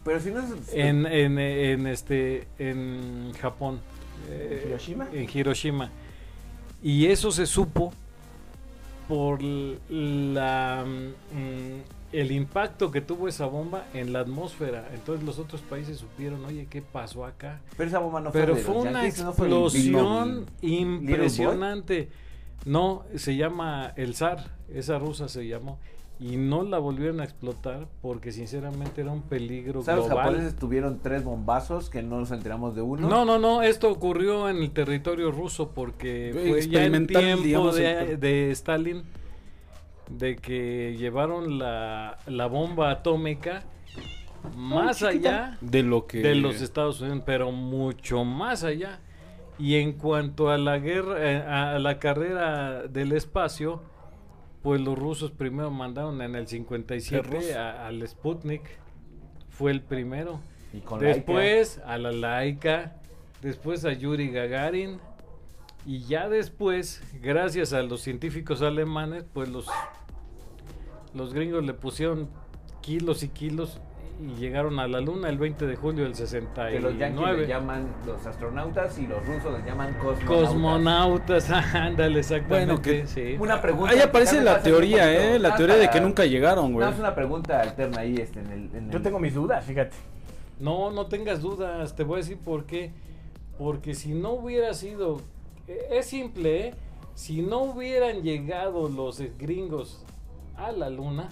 S1: Pero si no es...
S3: en, en, en este en Japón eh,
S2: ¿En Hiroshima?
S3: en Hiroshima. Y eso se supo por la mm, el impacto que tuvo esa bomba en la atmósfera. Entonces los otros países supieron oye qué pasó acá
S1: Pero esa bomba no fue
S3: pero fue una
S1: Yankees, ¿no fue el Big
S3: explosión impresionante. No se llama el zar esa rusa se llamó y no la volvieron a explotar porque sinceramente era un peligro
S1: O sea, los
S3: global
S1: japoneses tuvieron tres bombazos que no nos enteramos de uno.
S3: No, no, no, esto ocurrió en el territorio ruso porque fue ya en tiempo
S4: digamos,
S3: de, de Stalin de que llevaron la, la bomba atómica más allá
S4: De lo que.
S3: de los Estados Unidos, pero mucho más allá. Y en cuanto a la guerra, eh, a la carrera del espacio, pues los rusos primero mandaron en el
S4: ¿Qué
S3: 57
S4: ruso?
S3: a- al Sputnik, fue el primero.
S1: Y con
S3: Después a la Laika, después a Yuri Gagarin y ya después, gracias a los científicos alemanes, pues los los gringos le pusieron kilos y kilos y llegaron a la luna el 20 de julio del
S1: Laika, que los yankees le
S3: 69.
S1: llaman los astronautas y los rusos les llaman cosmonautas.
S3: Cosmonautas, *laughs* ándale, exactamente.
S4: Bueno, que-
S3: sí.
S1: Una pregunta.
S4: Ahí aparece la teoría, ¿eh? La teoría de que nunca llegaron, güey.
S1: Más una pregunta alterna ahí este, en el... en
S2: Yo tengo mis dudas, fíjate.
S3: No, no tengas dudas, te voy a decir por qué. Porque si no hubiera sido, eh, es simple, ¿eh? si no hubieran llegado los gringos a la luna,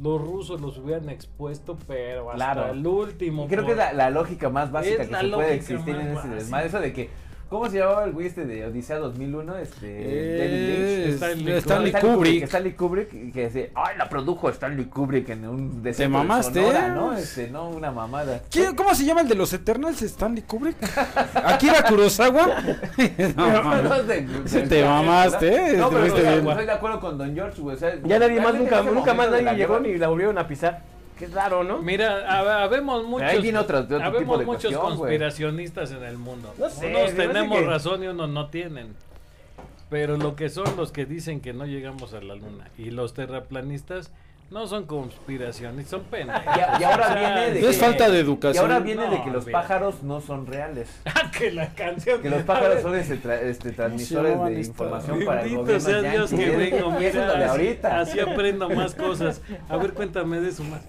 S3: los rusos los hubieran expuesto, pero hasta
S1: Claro.
S3: el último.
S1: Creo
S3: por-
S1: que es la, la lógica más básica
S3: Es
S1: que se puede existir en ese desmadre. Eso de que... ¿Cómo se llamaba el güey este de Odisea 2001? Este...
S4: Eh,
S1: David Lynch.
S3: Stanley
S4: Stanley
S3: Kubrick.
S4: Kubrick.
S1: Stanley Kubrick, que dice, ay, la produjo Stanley Kubrick en un desierto de
S4: mamaste,
S1: Sonora",
S4: ¿eh?
S1: ¿no? Este, no, una mamada.
S4: ¿Quién- ¿Cómo se llama el de los Eternals? ¿Stanley Kubrick? ¿Akira Kurosawa? *laughs* no.
S1: No, de- de-
S4: Te mamaste, ¿eh?
S1: No, pero o sea, estoy de acuerdo con Don George, güey. o sea,
S2: Ya nadie más, nunca, nunca más nadie llegó ni la volvieron a pisar. Qué raro, ¿no?
S3: Mira, hab- habemos muchos,
S1: ahí viene otro- otro tipo
S3: habemos
S1: de
S3: muchos
S1: cuestión,
S3: conspiracionistas en el mundo.
S2: No sé,
S3: unos tenemos
S2: que-
S3: razón y unos no tienen. Pero lo que son los que dicen que no llegamos a la luna y los terraplanistas no son conspiraciones, son pendejos.
S1: Y, y ahora
S3: O sea,
S1: viene de
S4: No es
S1: que-
S4: falta de
S1: Y
S4: educación.
S1: ahora viene de
S3: No,
S1: que los
S3: mira.
S1: pájaros no son reales. *laughs*
S3: que la canción
S1: Que los pájaros son este, tra- este, transmisores de información para el
S3: Bendito
S1: gobierno
S3: sea Dios que vengo,
S1: Y de
S3: mira, así,
S1: ahorita.
S3: así aprendo más cosas. A ver, cuéntame de eso más.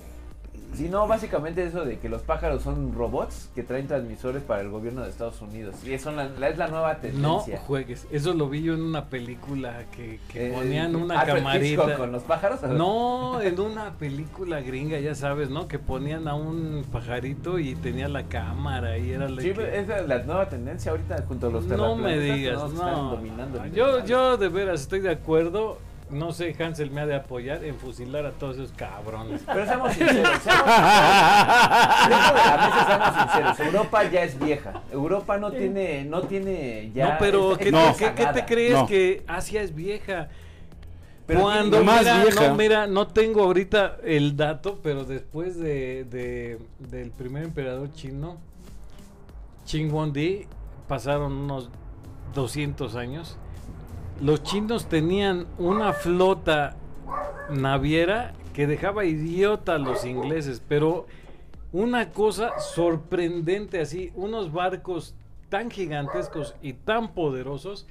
S1: Sí, no, básicamente eso de que los pájaros son robots que traen transmisores para el gobierno de Estados Unidos. Y eso la- la- es la nueva
S3: No
S1: tendencia.
S3: juegues. Eso lo vi yo en una película que, que
S1: Eh,
S3: ponían una
S1: Alfred Hitchcock
S3: camarita.
S1: con los pájaros.
S3: No, en una película gringa, ya sabes, ¿no? Que ponían a un pajarito y tenía la cámara y era la
S1: Sí,
S3: que-
S1: esa es la nueva tendencia ahorita junto a los
S3: No me digas,
S1: ¿no? que están
S3: no.
S1: dominando
S3: Yo, yo de veras estoy de acuerdo. No sé, Hansel me ha de apoyar en fusilar a todos esos cabrones.
S1: Pero seamos sinceros, seamos Dentro de la mesa, seamos sinceros, Europa ya es vieja. Europa no tiene, no tiene ya.
S3: no, pero
S1: es-
S3: ¿qué, te-
S4: no.
S3: qué- qué te crees
S4: No.
S3: que Asia es vieja?
S1: Pero
S3: Cuando
S4: tiene- Más
S3: mira,
S4: vieja.
S3: no, mira, no tengo ahorita el dato, pero después de, de- del primer emperador chino, Qin Huangdi, pasaron unos 200 años. Los chinos tenían una flota naviera que dejaba idiota a los ingleses, pero una cosa sorprendente así, unos barcos tan gigantescos y tan poderosos,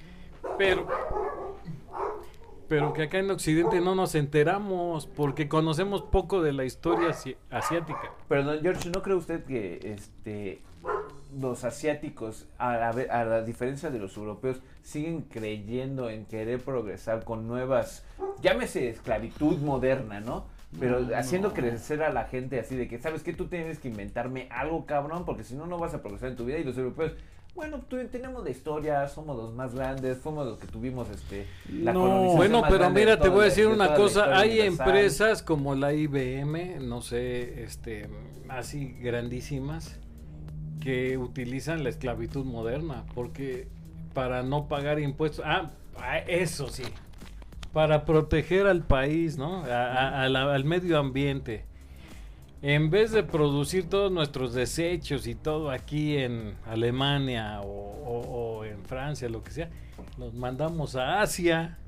S3: pero pero que acá en Occidente no nos enteramos porque conocemos poco de la historia asi- asiática.
S1: Pero don George, ¿no cree usted que este los asiáticos, a la, a la diferencia de los europeos, siguen creyendo en querer progresar con nuevas, llámese esclavitud moderna, ¿no? Pero
S3: No,
S1: haciendo
S3: no.
S1: crecer a la gente así de que, ¿sabes qué? Tú tienes que inventarme algo, cabrón, porque si no, no vas a progresar en tu vida. Y los europeos, bueno, tú, tenemos la historia, somos los más grandes, fuimos los que tuvimos este, la
S4: No.
S1: colonización
S3: Bueno,
S1: más
S3: pero mira, te voy a decir
S1: de
S3: una cosa, hay
S1: universal.
S3: empresas como la IBM, no sé, este, así grandísimas, que utilizan la esclavitud moderna, porque para no pagar impuestos, ah, ah, eso sí, para proteger al país, ¿no? A- a- la- al medio ambiente. En vez de producir todos nuestros desechos y todo aquí en Alemania o, o- o en Francia, lo que sea, los mandamos a Asia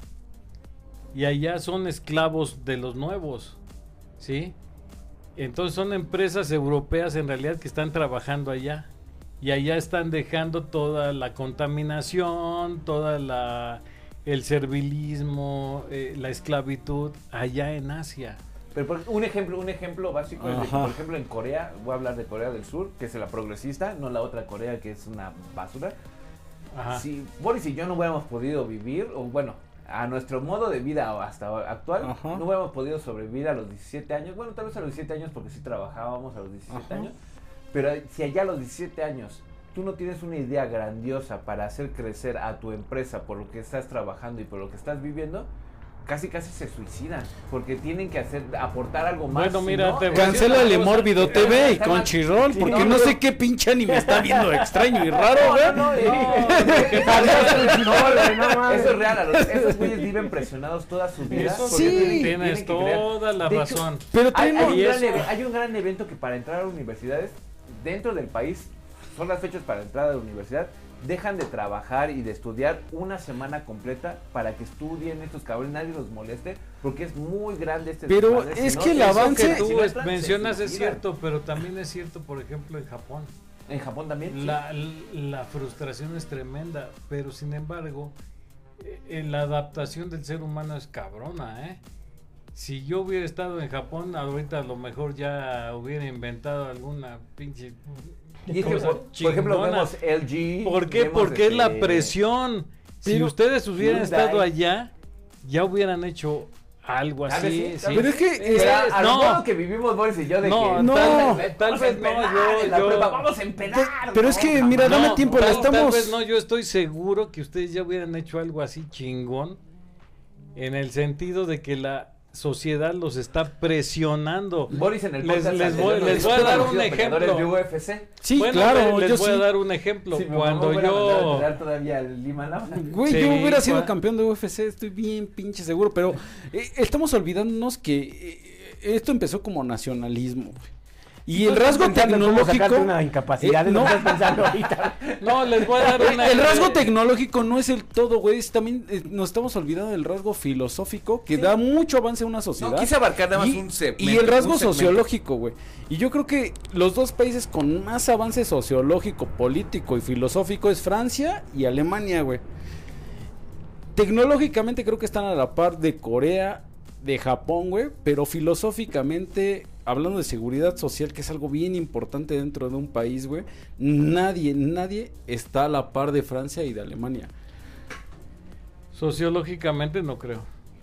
S3: y allá son esclavos de los nuevos, ¿sí? Entonces son empresas europeas en realidad que están trabajando allá. Y allá están dejando toda la contaminación, toda la el servilismo, eh, la esclavitud allá en Asia.
S1: Pero por- un ejemplo, un ejemplo básico es de que,
S4: Ajá.
S1: por ejemplo, en Corea, voy a hablar de Corea del Sur, que es la progresista, no la otra Corea que es una basura.
S3: Ajá.
S1: Si Boris y yo no hubiéramos podido vivir, o bueno, a nuestro modo de vida hasta actual,
S4: Ajá.
S1: no hubiéramos podido sobrevivir a los 17 años. Bueno, tal vez a los 17 años porque sí trabajábamos a los 17
S4: Ajá.
S1: años. Pero si allá a los 17 años tú no tienes una idea grandiosa para hacer crecer a tu empresa por lo que estás trabajando y por lo que estás viviendo, casi casi se suicidan porque tienen que hacer aportar algo más.
S3: Bueno, mira,
S1: no,
S3: te
S1: eh,
S3: voy a decir una
S4: Cancélale
S3: cosa.
S4: Mórbido TV y
S1: está
S4: con
S1: mal.
S4: Chirrol,
S1: Sí,
S4: porque
S1: no,
S4: sé qué pinche anime está viendo extraño y *laughs* raro, güey.
S1: No, no, no, Eso es real, a los- esos güeyes viven presionados toda su vida.
S4: Sí.
S3: Tienes toda la razón.
S4: Pero
S1: Hay, hay un gran evento que para entrar a universidades dentro del país son las fechas para entrar a la universidad. Dejan de trabajar y de estudiar una semana completa para que estudien estos cabrones, nadie los moleste, porque es muy grande este
S4: Pero
S1: desmadre, si
S4: es
S1: no,
S4: que el avance-
S3: que tú
S1: si no
S3: es- mencionas es cierto, pero también es cierto, por ejemplo, en Japón.
S1: En Japón también. sí.
S3: La, la frustración es tremenda, pero sin embargo, eh, la adaptación del ser humano es cabrona, ¿eh? Si yo hubiera estado en Japón, ahorita a lo mejor ya hubiera inventado alguna pinche...
S1: Y es que, por, por ejemplo, vemos LG.
S3: ¿Por qué? Porque es la
S1: este,
S3: presión. Si
S4: Pero-
S3: ustedes hubieran
S1: Hyundai.
S3: estado allá, ya hubieran hecho algo
S1: Tal
S3: así.
S1: vez sí, tal
S3: sí.
S4: Pero es que...
S1: Pero
S4: es-
S1: a, a lo
S3: no.
S1: que vivimos Boris y yo de
S3: No,
S1: que
S4: no,
S1: vamos a
S3: tal vez no, yo- yo-
S1: prepa, vamos a empedar.
S4: Pero es que,
S1: no,
S4: mira, dame tiempo, la
S3: tal, tal
S4: estamos-
S3: vez no, yo estoy seguro que ustedes ya hubieran hecho algo así chingón en el sentido de que la sociedad los está presionando.
S1: Boris en el
S3: Les- les voy- les voy a dar un ejemplo.
S1: de UFC.
S4: Sí,
S3: Bueno,
S4: claro,
S3: les
S4: yo
S3: voy
S4: sí.
S3: a dar un ejemplo.
S1: Mi
S3: Cuando
S1: a a
S3: yo...
S1: pelear todavía el Lima Lama.
S4: Güey,
S3: Sí,
S4: yo hubiera sido
S3: ¿cuál?
S4: campeón de UFC, estoy bien pinche seguro, pero eh, estamos olvidándonos que eh, esto empezó como nacionalismo, güey. Y el
S2: ¿No estás
S4: rasgo tecnológico...
S2: una incapacidad,
S4: Eh,
S2: no
S4: no.
S2: estás pensando ahorita. *laughs*
S3: No, les voy a dar una...
S4: El rasgo tecnológico no es el todo, güey, es también eh, nos estamos olvidando del rasgo filosófico que da mucho avance a una sociedad.
S1: No, quise abarcar nada más
S4: y,
S1: un segmento,
S4: y el rasgo sociológico, güey. Y yo creo que los dos países con más avance sociológico, político y filosófico es Francia y Alemania, güey. Tecnológicamente creo que están a la par de Corea, de Japón, güey, pero filosóficamente, hablando de seguridad social, que es algo bien importante dentro de un país, güey, nadie, nadie está a la par de Francia y de Alemania.
S3: Sociológicamente no creo.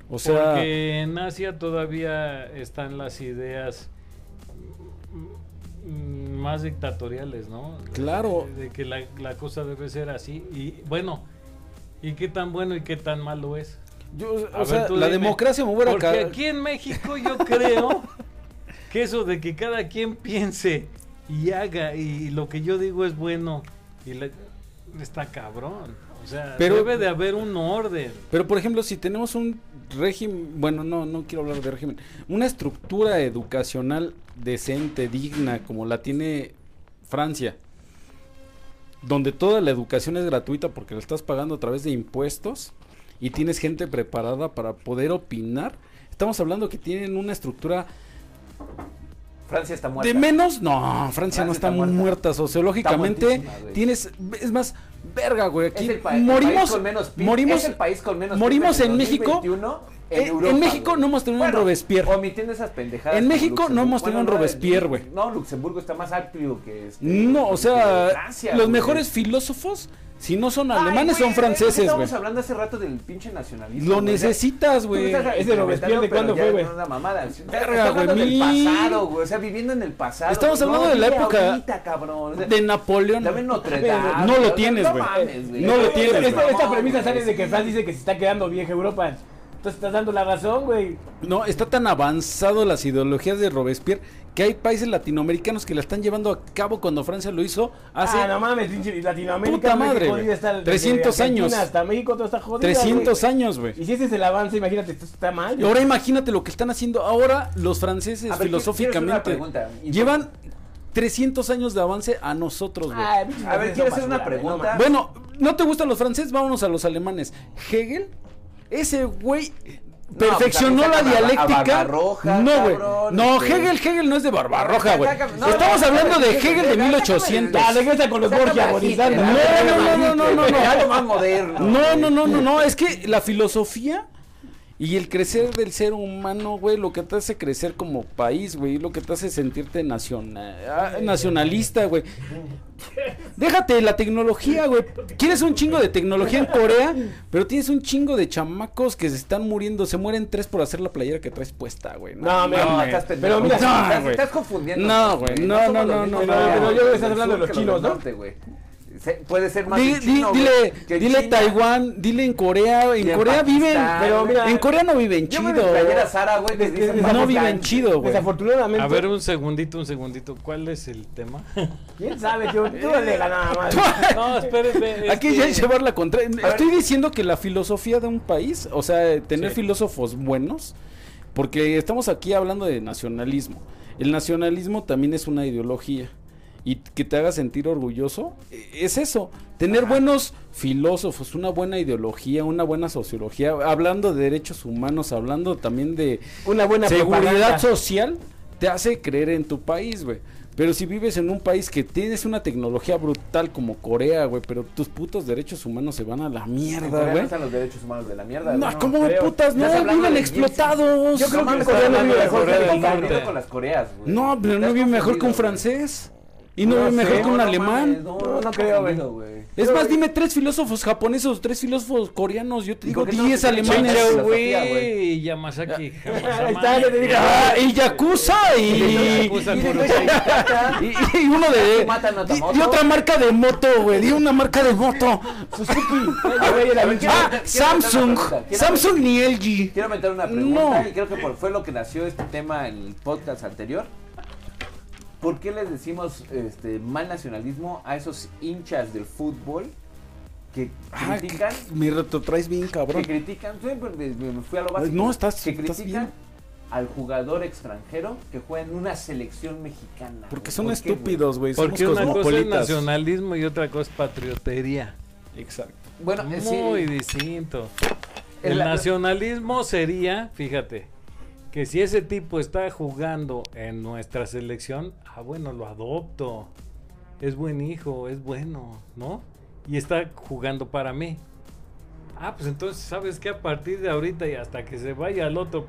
S4: O sea,
S3: Porque en Asia todavía están las ideas mm, más dictatoriales, ¿no?
S4: Claro.
S3: De, de que la, la cosa debe ser así. Y bueno, ¿y qué tan bueno y qué tan malo es?
S4: yo, o
S3: A ver,
S4: sea,
S3: tú
S4: la
S3: dime.
S4: democracia me hubiera
S3: Porque aquí en México yo creo *laughs* que eso de que cada quien piense y haga y lo que yo digo es bueno y la- está cabrón. O sea,
S4: Pero-
S3: debe de haber un orden.
S4: Pero por ejemplo, si tenemos un régimen, bueno, no, no quiero hablar de régimen, una estructura educacional decente, digna, como la tiene Francia, donde toda la educación es gratuita porque la estás pagando a través de impuestos y tienes gente preparada para poder opinar, estamos hablando que tienen una estructura
S1: Francia está muerta.
S4: de menos, no, Francia,
S1: Francia
S4: no está,
S1: está muerta.
S4: muerta sociológicamente.
S1: Está
S4: tienes, es más, verga, güey, aquí
S1: el
S4: morimos,
S1: menos
S4: morimos,
S1: es el país con menos
S4: morimos en México.
S1: 2021
S4: En- en
S1: Europa,
S4: México
S1: güey.
S4: no hemos tenido un Robespierre.
S1: Omitiendo esas pendejadas.
S4: En México no hemos tenido un
S1: no,
S4: Robespierre, güey.
S1: No, Luxemburgo está más amplio que este,
S4: No, o sea,
S1: Francia,
S4: los
S1: güey.
S4: mejores filósofos, si no son
S1: Ay,
S4: alemanes,
S1: güey,
S4: son franceses, güey.
S1: Estábamos hablando hace rato del pinche nacionalismo.
S4: Lo
S1: güey.
S4: necesitas, güey.
S2: Ese
S1: experimentando,
S2: Robespierre, ¿de cuándo fue, güey?
S1: es una mamada.
S4: Verga, güey,
S1: del pasado, güey. O sea, viviendo en el pasado.
S4: Estamos
S1: güey.
S4: hablando de la época
S1: ahorita, cabrón. O sea,
S4: De Napoleón.
S1: Dame Notre Dame.
S4: No lo tienes,
S1: No
S4: güey. No lo tienes,
S2: Esta,
S4: güey.
S2: esta
S1: No,
S2: premisa sale de que
S1: sí.
S2: Fran dice que se está quedando vieja Europa. Entonces estás dando la razón, güey.
S4: No, está tan avanzado las ideologías de Robespierre que hay países latinoamericanos que la están llevando a cabo cuando Francia lo hizo hace
S2: ah, no mames, Latinoamérica.
S4: Puta
S2: güey,
S4: madre, güey.
S2: desde
S4: 300
S2: Argentina
S4: años.
S2: Hasta México todo está jodido.
S4: 300 años, güey.
S2: Y si ese es el avance, imagínate, esto está mal.
S4: Y ahora imagínate lo que están haciendo ahora los franceses
S1: ver,
S4: filosóficamente. Llevan 300 años de avance a nosotros, güey.
S2: Ay, pinche
S1: A ver, quiero hacer una
S2: güey,
S1: pregunta.
S4: Bueno, ¿no te gustan los franceses? Vámonos a los alemanes. Hegel, ese güey perfeccionó
S1: pues,
S4: la
S1: Barba-
S4: dialéctica. No, güey. No,
S1: este-
S4: Hegel, Hegel no es de Barbarroja, güey.
S1: No,
S4: Estamos
S1: no,
S4: hablando de Hegel de
S1: sácame-
S4: 1800.
S2: Ya, regresa con los Borgia,
S4: No, no, no, no, no, no, no. No, no, no, no, no, es que la filosofía y el crecer del ser humano, güey, lo que te hace crecer como país, güey, lo que te hace sentirte naciona- ah, nacionalista, güey. Déjate la tecnología, güey. Quieres un chingo de tecnología en Corea, pero tienes un chingo de chamacos que se están muriendo, se mueren tres por hacer la playera que traes puesta, güey.
S2: No,
S1: No,
S4: mames.
S1: estás.
S2: Pero mira,
S4: no,
S1: estás- confundiendo.
S4: No, güey, no, no, no, no,
S2: no, pero yo estás hablando de los chinos, ¿no?
S1: norte, güey. Se- puede ser más
S4: Di-
S1: en
S4: di-
S1: chino,
S4: dile,
S1: güey, que
S4: dile
S1: China.
S4: Taiwán, dile en Corea, en
S1: en
S4: Corea viven,
S1: Pakistán,
S2: pero mira,
S4: en Corea no viven
S1: Yo me
S4: chido.
S1: playera Sara, güey, les dicen
S2: No
S1: Pakistán.
S4: viven chido, güey.
S2: Desafortunadamente.
S3: A ver, un segundito, un segundito. ¿Cuál es el tema? *laughs*
S2: ¿Quién sabe, tío? Tú le nada más. *laughs*
S3: No, espérenme. es
S4: Aquí ya
S3: que-
S4: llevar la contra.
S1: ver.
S4: Estoy diciendo que la filosofía de un país, o sea, tener
S3: Sí.
S4: filósofos buenos, porque estamos aquí hablando de nacionalismo. El nacionalismo también es una ideología. Y que te haga sentir orgulloso, eh, es eso. Tener buenos filósofos, una buena ideología, una buena sociología, hablando de derechos humanos, hablando también de
S2: Una buena
S4: seguridad
S2: propaganda.
S4: social, te hace creer en tu país, güey. Pero si vives en un país que tienes una tecnología brutal como Corea, güey, pero tus putos derechos humanos se van a la mierda,
S1: no
S4: güey.
S1: están los derechos humanos de la mierda.
S4: No, ¿cómo
S2: creo.
S4: putas? No, viven explotados.
S2: Yo creo
S1: No
S2: que
S1: mames,
S2: Corea no
S1: estás
S2: vive mejor que el
S1: con las Coreas, güey.
S4: No, pero no vive mejor que un francés. Y no,
S2: No
S4: mejor
S2: sé.
S4: que un
S1: No, no
S4: alemán.
S1: mames,
S2: No,
S1: estás
S2: no creo, güey.
S4: Es más, dime tres filósofos japoneses o tres filósofos coreanos. Yo te
S1: ¿Y
S4: digo
S1: no
S4: diez alemanes.
S1: Güey.
S3: Yamazaki.
S4: Y Yakuza y, y- *laughs* uno de
S1: no
S4: y, otra marca de moto, güey, di una marca de moto. Ah, Samsung, Samsung ni LG.
S1: Quiero meter una pregunta
S4: No.
S1: y creo que fue lo que nació este tema en el podcast anterior. ¿Por qué les decimos este mal nacionalismo a esos hinchas del fútbol que
S4: Ah,
S1: critican?
S4: que- me retrotraes bien, cabrón.
S1: que critican, siempre me, me fui a lo
S4: Pues
S1: básico.
S4: no, estás-
S1: que
S4: estás
S1: critican
S4: bien.
S1: al jugador extranjero que juega en una selección mexicana.
S4: Porque
S1: güey.
S4: son
S1: ¿Por qué, güey?
S4: estúpidos, güey. Somos
S3: Porque una cosa es nacionalismo y otra cosa es patriotería.
S4: Exacto.
S1: Bueno, eh, sí,
S3: Muy distinto. El
S1: la-
S3: nacionalismo sería, fíjate, que si ese tipo está jugando en nuestra selección, ah, bueno, lo adopto. Es buen hijo, es bueno, ¿no? Y está jugando para mí. Ah, pues entonces, ¿sabes qué? A partir de ahorita y hasta que se vaya al otro,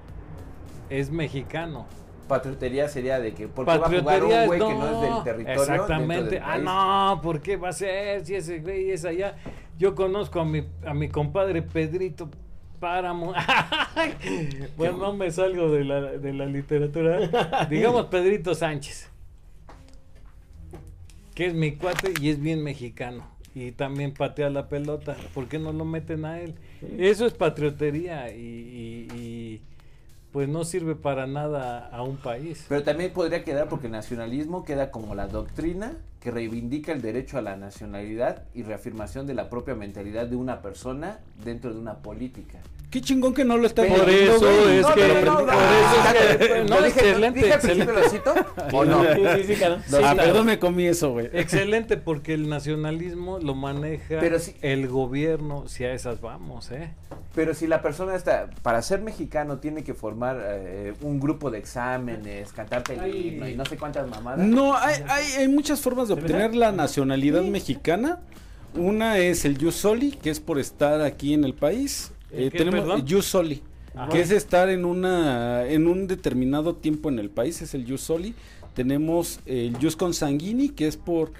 S3: es mexicano.
S1: patriotería sería de que porque va a jugar un güey que no es del territorio.
S3: Exactamente.
S1: del
S3: Ah, no, ¿por qué va a ser si ese güey es allá? Yo conozco a mi, a mi compadre Pedrito Páramo. *laughs* bueno, no me salgo de la, de la literatura. *laughs* Digamos Pedrito Sánchez. Que es mi cuate y es bien mexicano. Y también patea la pelota. ¿Por qué no lo meten a él? Eso es patriotería y, y- y, pues no sirve para nada a un país.
S1: Pero también podría quedar porque el nacionalismo queda como la doctrina que reivindica el derecho a la nacionalidad y reafirmación de la propia mentalidad de una persona dentro de una política.
S4: Qué chingón que no lo está
S1: Pero-
S3: Por
S4: viendo,
S3: eso
S4: güey.
S3: es
S1: No,
S3: que. por eso es que.
S1: ¿Lo
S3: No,
S1: dije-
S3: excelente,
S1: ¿Dije al principio
S3: excelente.
S1: lo cito? ¿O no?
S2: Sí, sí, claro.
S3: Sí,
S4: ah,
S3: claro.
S4: perdón, me comí eso, güey.
S3: Excelente, porque el nacionalismo lo maneja el gobierno, si a esas vamos, ¿eh?
S1: Pero si la persona está, para ser mexicano, tiene que formar eh, un grupo de exámenes, cantarte el himno y no sé cuántas mamadas.
S4: No, hay, hay, hay muchas formas de obtener la nacionalidad mexicana. Una es el Jus Soli, que es por estar aquí en el país.
S3: ¿El
S4: Eh, tenemos? Jus Soli,
S3: Ajá.
S4: que es estar en una en un determinado tiempo en el país, es el Jus Soli. Tenemos el Jus Consanguini, que es por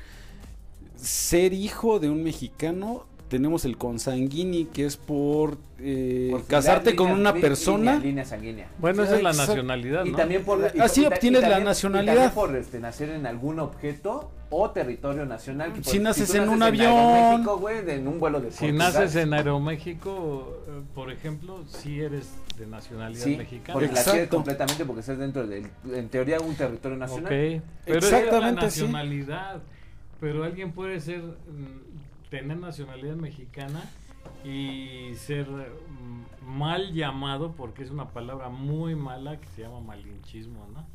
S4: ser hijo de un mexicano. Tenemos el Consanguini, que es por, eh,
S1: Por
S4: casarte
S1: línea-
S4: con una persona.
S1: Línea, línea sanguínea.
S3: Bueno, esa es la nacionalidad,
S1: Y también por la- y
S4: Así
S1: y ta-
S4: obtienes
S1: y
S4: la
S1: también-
S4: nacionalidad.
S1: Y también por este, nacer en algún objeto o territorio nacional. por-
S4: Si naces
S1: tú
S4: en un
S1: naces
S4: avión.
S1: Aeroméxico, güey, de- en un vuelo de
S3: Si
S1: Portugal.
S3: naces en Aeroméxico, eh, por ejemplo, si eres de nacionalidad
S1: Sí,
S3: mexicana.
S1: porque la
S4: Exacto.
S1: quieres completamente porque estás dentro del, en teoría, un territorio nacional.
S3: Ok, pero esa es la
S4: Exactamente, sí.
S3: nacionalidad. Pero alguien puede ser, mm, tener nacionalidad mexicana y ser mm, mal llamado, porque es una palabra muy mala que se llama malinchismo, ¿no?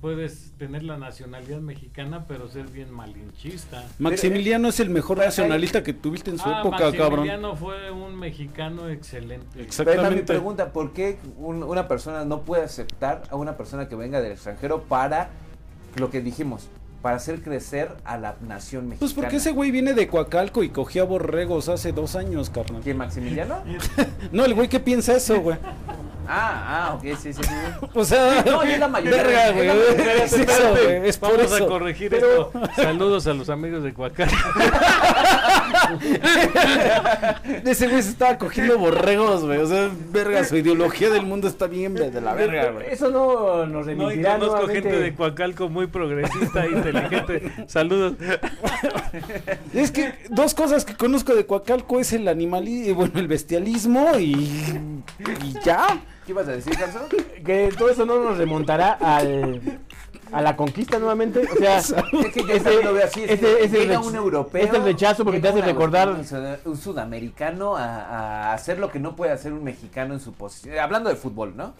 S3: Puedes tener la nacionalidad mexicana, pero ser bien malinchista.
S4: Maximiliano es el mejor nacionalista que tuviste en su
S3: Ah,
S4: época, cabrón.
S3: Maximiliano fue un mexicano excelente.
S1: Pero mi
S4: Exactamente.
S1: pregunta, ¿por qué un- una persona no puede aceptar a una persona que venga del extranjero para lo que dijimos, para hacer crecer a la nación mexicana?
S4: Pues porque ese güey viene de Coacalco y cogía borregos hace dos años, carnal.
S1: ¿Quién, Maximiliano? *laughs*
S4: No, el güey que piensa eso, güey. *laughs*
S1: Ah, ah, ok, sí, sí, sí. *laughs*
S4: O sea,
S1: No, es la mayoría.
S4: verga, güey.
S1: Es.
S4: Es. Es por
S3: Vamos a
S4: eso.
S3: corregir
S1: Pero-
S3: esto. Saludos a los amigos de Coacalco. *laughs*
S4: Ese güey se estaba cogiendo borregos, güey. O sea, verga, su ideología del mundo está bien de de la verga, güey.
S2: Eso no nos
S3: No, y
S2: remitirá
S3: conozco
S2: nuevamente-
S3: gente de Coacalco muy progresista e *laughs* inteligente. Saludos.
S4: Es que dos cosas que conozco de Coacalco es el animalismo, bueno, el bestialismo y, y ya.
S1: ¿Qué ibas a decir, Carlos? *laughs*
S2: que todo eso no nos remontará al, a la conquista nuevamente. O sea, *laughs*
S1: Es que yo
S2: ese-
S1: también lo veo así. Es
S2: ese-
S1: que
S2: ese
S1: llega
S2: rech-
S1: un europeo.
S2: este rechazo porque te
S1: llega
S2: hace recordar-
S1: europeo, un sud- Un sudamericano a, a hacer lo que no puede hacer un mexicano en su posición. Hablando de fútbol, ¿no?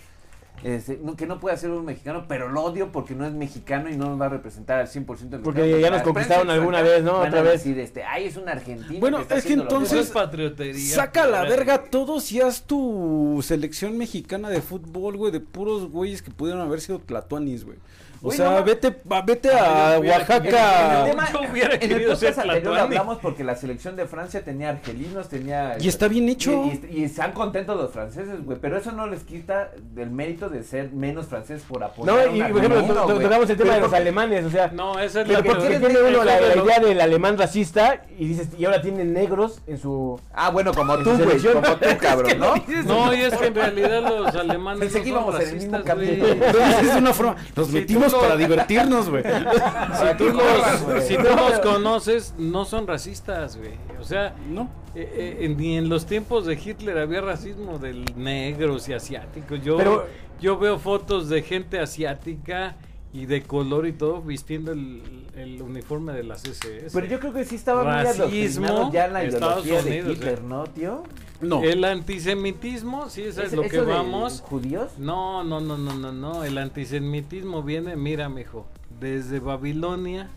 S1: Este, no, que no puede hacer un mexicano, pero lo odio porque no es mexicano y no nos va a representar al 100% del
S2: Porque
S1: mexicano,
S2: ya nos conquistaron
S1: prensa
S2: alguna vez, ¿no?
S1: van
S2: Otra
S1: a
S2: vez.
S1: decir, este, ay, es un argentino.
S4: Bueno, es que entonces-
S3: Eso
S1: mismo".
S3: es patriotería.
S4: Saca la verga a todos y haz tu selección mexicana de fútbol, güey, de puros güeyes que pudieron haber sido tlatoanis, güey. O
S1: Uy,
S4: sea,
S1: no,
S4: vete, vete a
S3: Yo hubiera-
S4: Oaxaca.
S1: El tema-
S3: Yo hubiera
S1: en el
S3: ser
S1: podcast anterior hablamos porque la selección de Francia tenía argelinos, tenía...
S4: Y está bien hecho.
S1: Y, y- y están contentos los franceses, güey, pero eso no les quita del mérito de ser menos franceses por apoyar
S2: no,
S1: a
S2: y por ejemplo,
S1: güey.
S2: tocamos el tema
S1: Pero
S2: de los
S1: porque-
S2: alemanes, o sea,
S3: No, esa es
S2: ¿por qué
S1: porque-
S2: tiene uno la,
S3: eso
S2: la
S3: de lo-
S2: idea del alemán racista y dices, y ahora tienen negros en su...
S1: Ah, bueno, como tú, güey, como tú, *laughs* cabrón, ¿no?
S3: No, y es que en realidad los alemanes
S1: Pensé
S3: no
S1: que íbamos
S3: güey.
S1: camino.
S4: Entonces, es una forma. Nos metimos para divertirnos, güey.
S3: Si tú, los,
S1: güey.
S3: si tú los conoces, no son racistas, güey. O sea,
S4: ¿No?
S3: eh, eh, ni en los tiempos de Hitler había racismo de negros y asiáticos. Yo,
S2: Pero-
S3: yo veo fotos de gente asiática y de color y todo vistiendo el, el uniforme de las SS.
S1: Pero yo creo que sí estaba muy adoctrinado ya en la
S3: Estados
S1: ideología de
S3: Unidos,
S1: Hitler,
S3: eh.
S1: ¿no, tío?
S4: No.
S3: El antisemitismo, sí, eso es,
S1: ¿Es-
S3: lo que vamos.
S1: judíos?
S3: No, no, no, no, no, no. El antisemitismo viene, mira, mijo, desde Babilonia,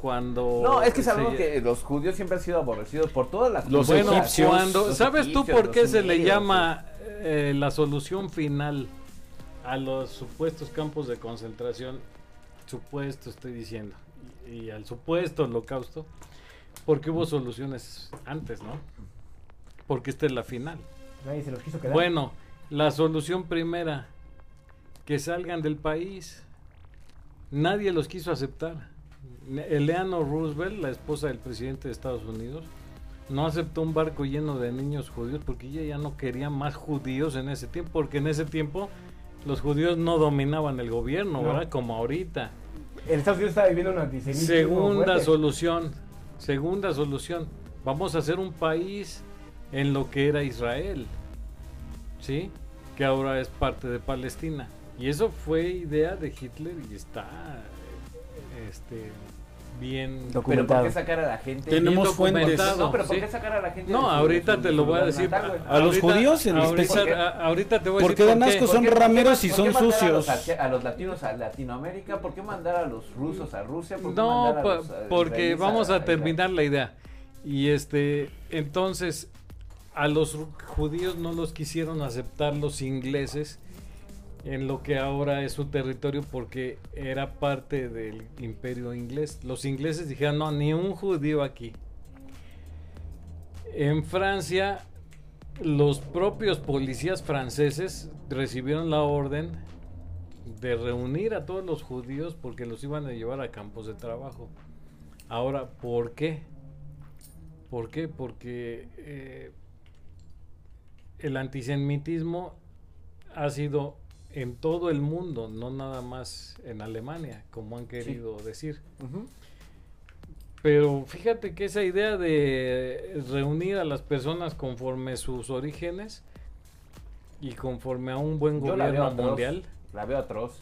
S3: cuando.
S1: No, es que sabemos
S3: se-
S1: que los judíos siempre han sido aborrecidos por todas las
S4: Los
S3: Bueno,
S4: egipcios,
S3: cuando,
S1: los
S3: ¿sabes tú por qué se le llama eh, la solución final a los supuestos campos de concentración? Supuesto, estoy diciendo. Y, y al supuesto holocausto, porque hubo soluciones antes, ¿no? Porque esta es la final.
S2: Nadie se los quiso quedar.
S3: Bueno, la solución primera, que salgan del país. Nadie los quiso aceptar. Eleanor Roosevelt, la esposa del presidente de Estados Unidos, no aceptó un barco lleno de niños judíos porque ella ya no quería más judíos en ese tiempo, porque en ese tiempo los judíos no dominaban el gobierno,
S2: No.
S3: ¿verdad? Como ahorita.
S2: El Estados Unidos está viviendo un antisemitismo
S3: Segunda solución, segunda solución, vamos a hacer un país en lo que era Israel, ¿sí? Que ahora es parte de Palestina. Y eso fue idea de Hitler y está este, bien...
S1: Pero ¿por
S2: Documentado.
S1: qué sacar a la gente?
S4: Tenemos fuentes.
S3: documentado,
S1: No, pero ¿por qué sacar a la gente?
S3: No, ahorita te lo voy a decir.
S1: natal, güey?
S4: A los judíos en
S3: ahorita,
S4: especial.
S3: a- ahorita te voy a
S4: Porque
S3: decir por
S4: dan
S3: qué.
S4: asco, son
S1: ¿Por qué-
S4: rameros y
S1: por
S4: son
S1: qué mandar a los
S4: sucios.
S1: A los latinos a Latinoamérica, ¿por qué mandar a los rusos a Rusia? ¿Por qué
S3: No,
S1: a los, eh,
S3: porque vamos a terminar la idea. Y este, entonces, a los judíos no los quisieron aceptar los ingleses en lo que ahora es su territorio porque era parte del imperio inglés. Los ingleses dijeron, no, ni un judío aquí. En Francia, los propios policías franceses recibieron la orden de reunir a todos los judíos porque los iban a llevar a campos de trabajo. Ahora, ¿por qué? ¿Por qué? Porque eh, el antisemitismo ha sido en todo el mundo, no nada más en Alemania, como han querido decir. Pero fíjate que esa idea de reunir a las personas conforme sus orígenes y conforme a un buen
S1: Yo la veo
S3: gobierno
S1: atroz.
S3: mundial,
S1: La veo atroz.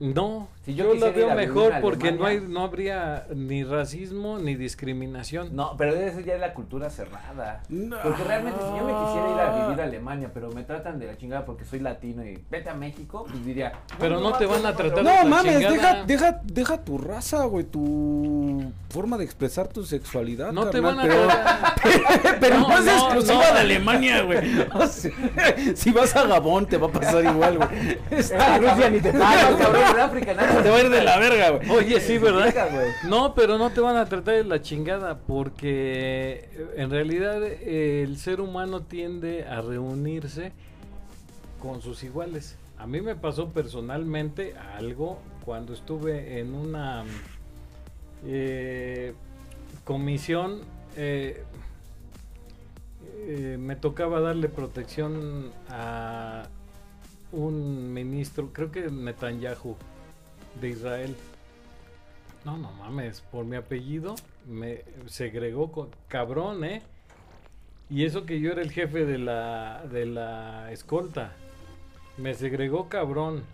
S3: No,
S1: Si yo
S3: yo, lo veo mejor porque no hay, no habría ni racismo ni discriminación.
S1: No, pero eso ya es la cultura cerrada.
S4: No.
S1: Porque realmente si yo me quisiera ir a vivir a Alemania, pero me tratan de la chingada porque soy latino y vete a México, pues diría...
S3: Pero no te van a tratar-
S4: No
S3: la
S4: mames,
S3: chingada.
S4: deja, deja, deja tu raza, güey, tu forma de expresar tu sexualidad.
S3: No te van a
S4: pero,
S3: tratar- *laughs*
S4: pero no,
S3: No,
S4: es
S3: no,
S4: exclusiva
S3: no.
S4: de Alemania, güey. *laughs* O sea, si vas a Gabón te va a pasar igual, güey.
S2: En Rusia ni te
S1: no, *laughs* cabrón, de África, nada.
S4: Te va a ir de la verga, güey.
S3: Oye, sí, ¿verdad? No, pero no te van a tratar de la chingada porque eh, en realidad el ser humano tiende a reunirse con sus iguales. A mí me pasó personalmente algo cuando estuve en una eh, comisión. eh, eh, me tocaba darle protección a un ministro, creo que Netanyahu, de Israel. No, no mames, por mi apellido me segregó con cabrón, ¿eh? Y eso que yo era el jefe de la de la escolta. Me segregó cabrón.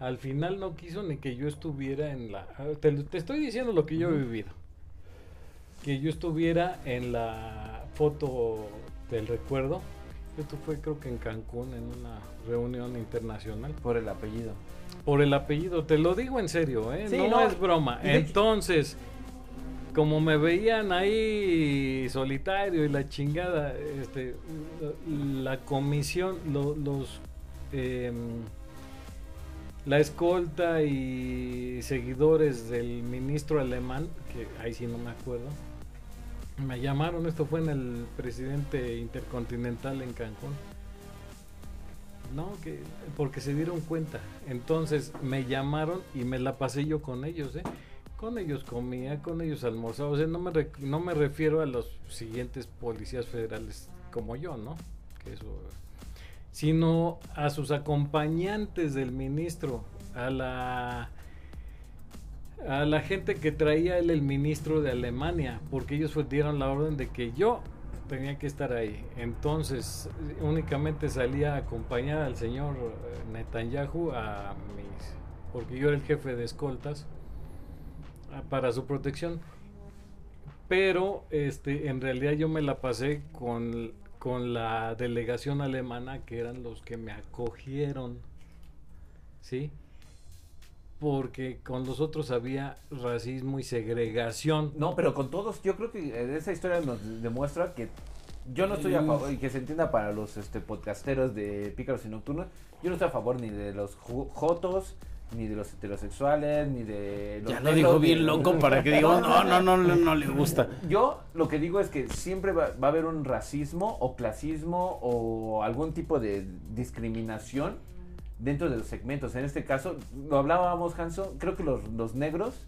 S3: Al final no quiso ni que yo estuviera en la ah, te, te estoy diciendo lo que yo he vivido. Que yo estuviera en la foto del recuerdo. Esto fue creo que en Cancún en una reunión internacional.
S1: Por el apellido.
S3: Por el apellido, te lo digo en serio, ¿eh?
S1: Sí,
S3: no,
S1: no,
S3: es broma. Entonces, como me veían ahí solitario y la chingada, este, la comisión, lo- los, em, la escolta y seguidores del ministro alemán, que ahí sí no me acuerdo, me llamaron, esto fue en el presidente intercontinental en Cancún. No, que porque se dieron cuenta. Entonces me llamaron y me la pasé yo con ellos, ¿eh? Con ellos comía, con ellos almorzaba. O sea, no me, no me refiero a los siguientes policías federales como yo, ¿no? Que eso, sino a sus acompañantes del ministro, a la a la gente que traía él el ministro de Alemania, porque ellos dieron la orden de que yo tenía que estar ahí. Entonces, únicamente salía a acompañar al señor eh, Netanyahu a mis porque yo era el jefe de escoltas ah, para su protección. Pero este en realidad yo me la pasé con con la delegación alemana que eran los que me acogieron. ¿Sí? Porque con los otros había racismo y segregación.
S1: No, pero con todos, yo creo que eh, esa historia nos demuestra que yo no estoy a favor, y que se entienda para los este, podcasteros de Pícaros y Nocturnos, yo no estoy a favor ni de los ju- jotos, ni de los heterosexuales, ni de los
S4: Ya lo
S1: negros,
S4: dijo bien loco para que diga, no, no, no, no, no le gusta.
S1: Yo lo que digo es que siempre va, va a haber un racismo o clasismo o algún tipo de discriminación dentro de los segmentos. En este caso, lo hablábamos, Hanso, creo que los, los negros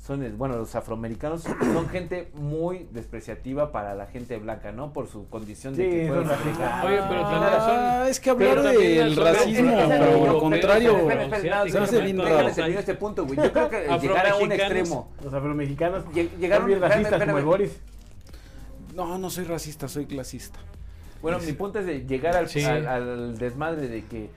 S1: son, bueno, los afroamericanos *clears throat* son gente muy despreciativa para la gente blanca, ¿no? Por su condición de
S2: Sí,
S1: que fueron africanos.
S3: Oye, pero también
S4: Ah,
S3: son-
S4: es que hablar del
S3: son-
S4: racismo, pero lo contrario.
S3: Se
S4: hace bien
S1: déjame
S4: raro.
S1: este punto, güey. Yo creo que llegar a un extremo.
S2: Los afromexicanos
S1: Llegaron,
S2: bien racistas como el. Boris.
S4: No, no soy racista, soy clasista.
S1: Bueno, mi punto es de llegar al, al desmadre de que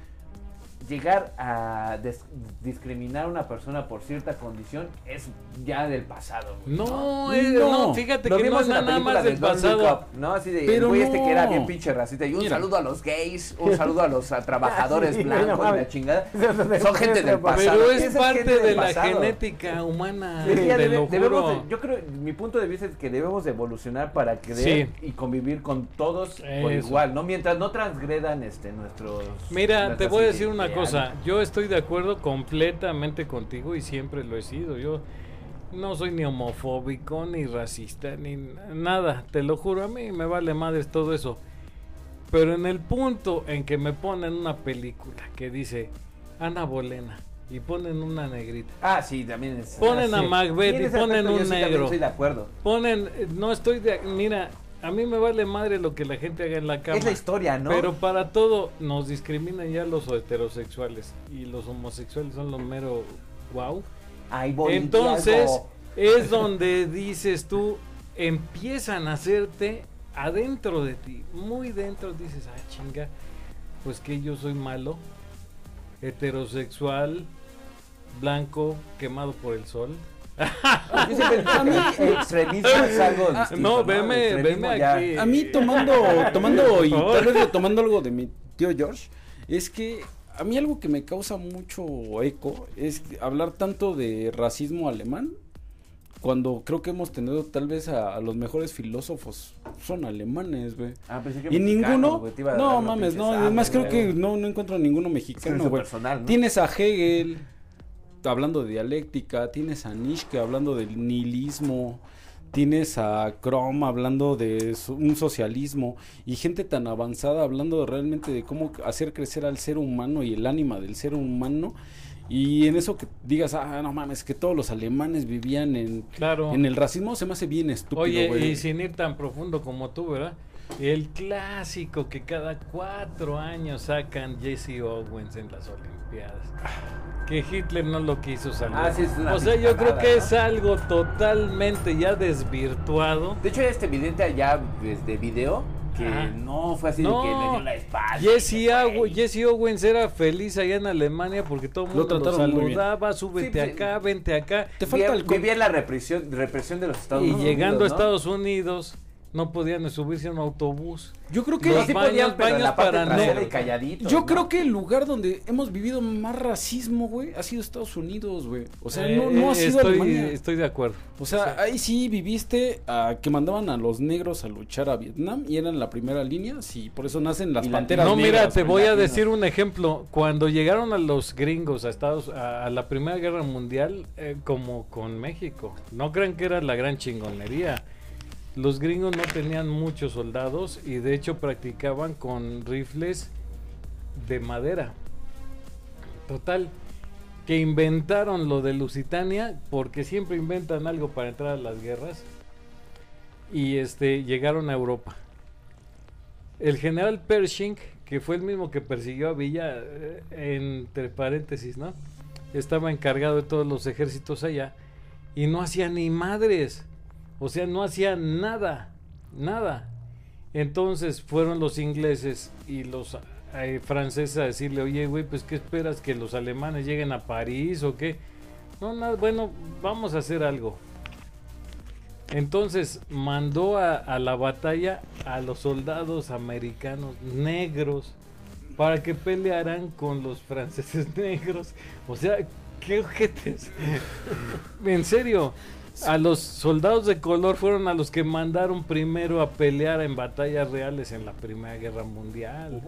S1: llegar a des- discriminar a una persona por cierta condición es ya del pasado. güey,
S3: No, eh,
S4: No.
S3: no, fíjate
S1: Lo
S3: que no es nada más
S1: de
S3: del pasado.
S1: ¿no? Así de
S4: Pero
S1: el güey este que era bien pinche racista. Y un
S4: Mira.
S1: saludo a los gays, un saludo a los a trabajadores *laughs*
S2: Sí,
S1: blancos
S2: no
S1: y la chingada. *laughs*
S2: Son
S1: gente del pasado.
S3: Pero
S1: Esa
S3: es parte de la
S1: pasado.
S3: genética humana,
S1: Sí, ya
S3: te
S1: debe-
S3: lo
S1: debemos de- yo creo, mi punto de vista es que debemos de evolucionar para creer
S3: Sí.
S1: y convivir con todos por igual, ¿no? Mientras no transgredan este nuestros...
S3: Mira, te voy a decir una
S1: ideales.
S3: Cosa. Yo estoy de acuerdo completamente contigo y siempre lo he sido. Yo no soy ni homofóbico, ni racista, ni nada. Te lo juro, a mí me vale madres todo eso. Pero en el punto en que me ponen una película que dice Ana Bolena y ponen una negrita.
S1: Ah, sí, también es...
S3: Ponen
S1: ah,
S3: a
S1: sí.
S3: Macbeth y ponen
S1: aspecto yo
S3: un
S1: sí
S3: negro.
S1: Estoy de acuerdo.
S3: Ponen, no estoy de, mira, a mí me vale madre lo que la gente haga en la cama.
S1: Es la historia, ¿no?
S3: Pero para todo nos discriminan ya los heterosexuales y los homosexuales son lo mero wow.
S1: Ay,
S3: Entonces
S1: algo.
S3: es donde dices tú, empiezan a hacerte adentro de ti, muy dentro, dices, ah, chinga, pues que yo soy malo, heterosexual, blanco, quemado por el sol.
S1: Siempre el *laughs* extremismo es algo
S4: Ah,
S3: no, veme- veme aquí.
S4: A mí tomando, tomando y tal vez retomando algo de mi tío George, es que a mí algo que me causa mucho eco es hablar tanto de racismo alemán cuando creo que hemos tenido tal vez a, a los mejores filósofos son alemanes, güey.
S1: Ah, pensé que
S4: Y
S1: mexicano,
S4: ninguno,
S1: a
S4: no mames, no, además creo que no, no encuentro ninguno mexicano. Tienes a Hegel hablando de dialéctica, tienes a Nietzsche hablando del nihilismo, tienes a Crom hablando de un socialismo y gente tan avanzada hablando realmente de cómo hacer crecer al ser humano y el ánima del ser humano. Y en eso que digas, ah, no mames, que todos los alemanes vivían en,
S3: Claro.
S4: en el racismo, se me hace bien estúpido,
S3: Oye, y sin ir tan profundo como tú, ¿verdad? El clásico que cada cuatro años sacan Jesse Owens en las Olimpiadas. Que Hitler no lo quiso salvar.
S1: Ah, sí, es una
S3: o sea, yo creo que
S1: ¿no?
S3: es algo totalmente ya desvirtuado.
S1: De hecho, este evidente allá desde video que
S3: Ajá.
S1: no fue así de
S3: No.
S1: que le dio la espalda.
S3: Jesse,
S1: y
S3: Jesse Owens era feliz allá en Alemania porque todo el
S4: Lo
S3: mundo lo,
S4: bien.
S3: saludaba, súbete
S1: Sí, pues,
S3: acá, vente acá.
S4: Te falta
S1: Vivía-
S4: el
S1: Vivía la represión, represión de los Estados
S3: Y
S1: Unidos.
S3: llegando
S1: ¿no?
S3: a Estados Unidos no podían subirse a un autobús.
S4: Yo creo que
S3: Los
S1: sí
S3: baños,
S1: podían, pero en
S3: baños
S1: la parte
S3: para
S1: trasera y.
S4: Yo
S1: ¿no?
S4: creo que el lugar donde hemos vivido más racismo, güey, ha sido Estados Unidos, güey. O sea,
S3: Eh,
S4: no, no ha sido
S3: estoy,
S4: Alemania.
S3: estoy de acuerdo.
S4: O sea, ahí sí viviste a que mandaban a los negros a luchar a Vietnam y eran la primera línea, sí, por eso nacen las
S1: Y
S4: panteras
S3: No, mira, te voy a decir un ejemplo. Cuando llegaron a los gringos a Estados a, a la Primera Guerra Mundial, eh, como con México, no crean que era la gran chingonería. Los gringos no tenían muchos soldados y de hecho practicaban con rifles de madera. Total, que inventaron lo de Lusitania porque siempre inventan algo para entrar a las guerras y este llegaron a Europa. El general Pershing, que fue el mismo que persiguió a Villa, eh, entre paréntesis, ¿no? Estaba encargado de todos los ejércitos allá y no hacía ni madres. O sea, no hacía nada, nada. Entonces fueron los ingleses y los eh, franceses a decirle, oye, güey, pues ¿qué esperas? ¿Que los alemanes lleguen a París o qué? No, nada, bueno, vamos a hacer algo. Entonces mandó a, a la batalla a los soldados americanos negros para que pelearan con los franceses *laughs* negros. O sea, qué ojetes. *laughs* en serio, a los soldados de color fueron a los que mandaron primero a pelear en batallas reales en la Primera Guerra Mundial.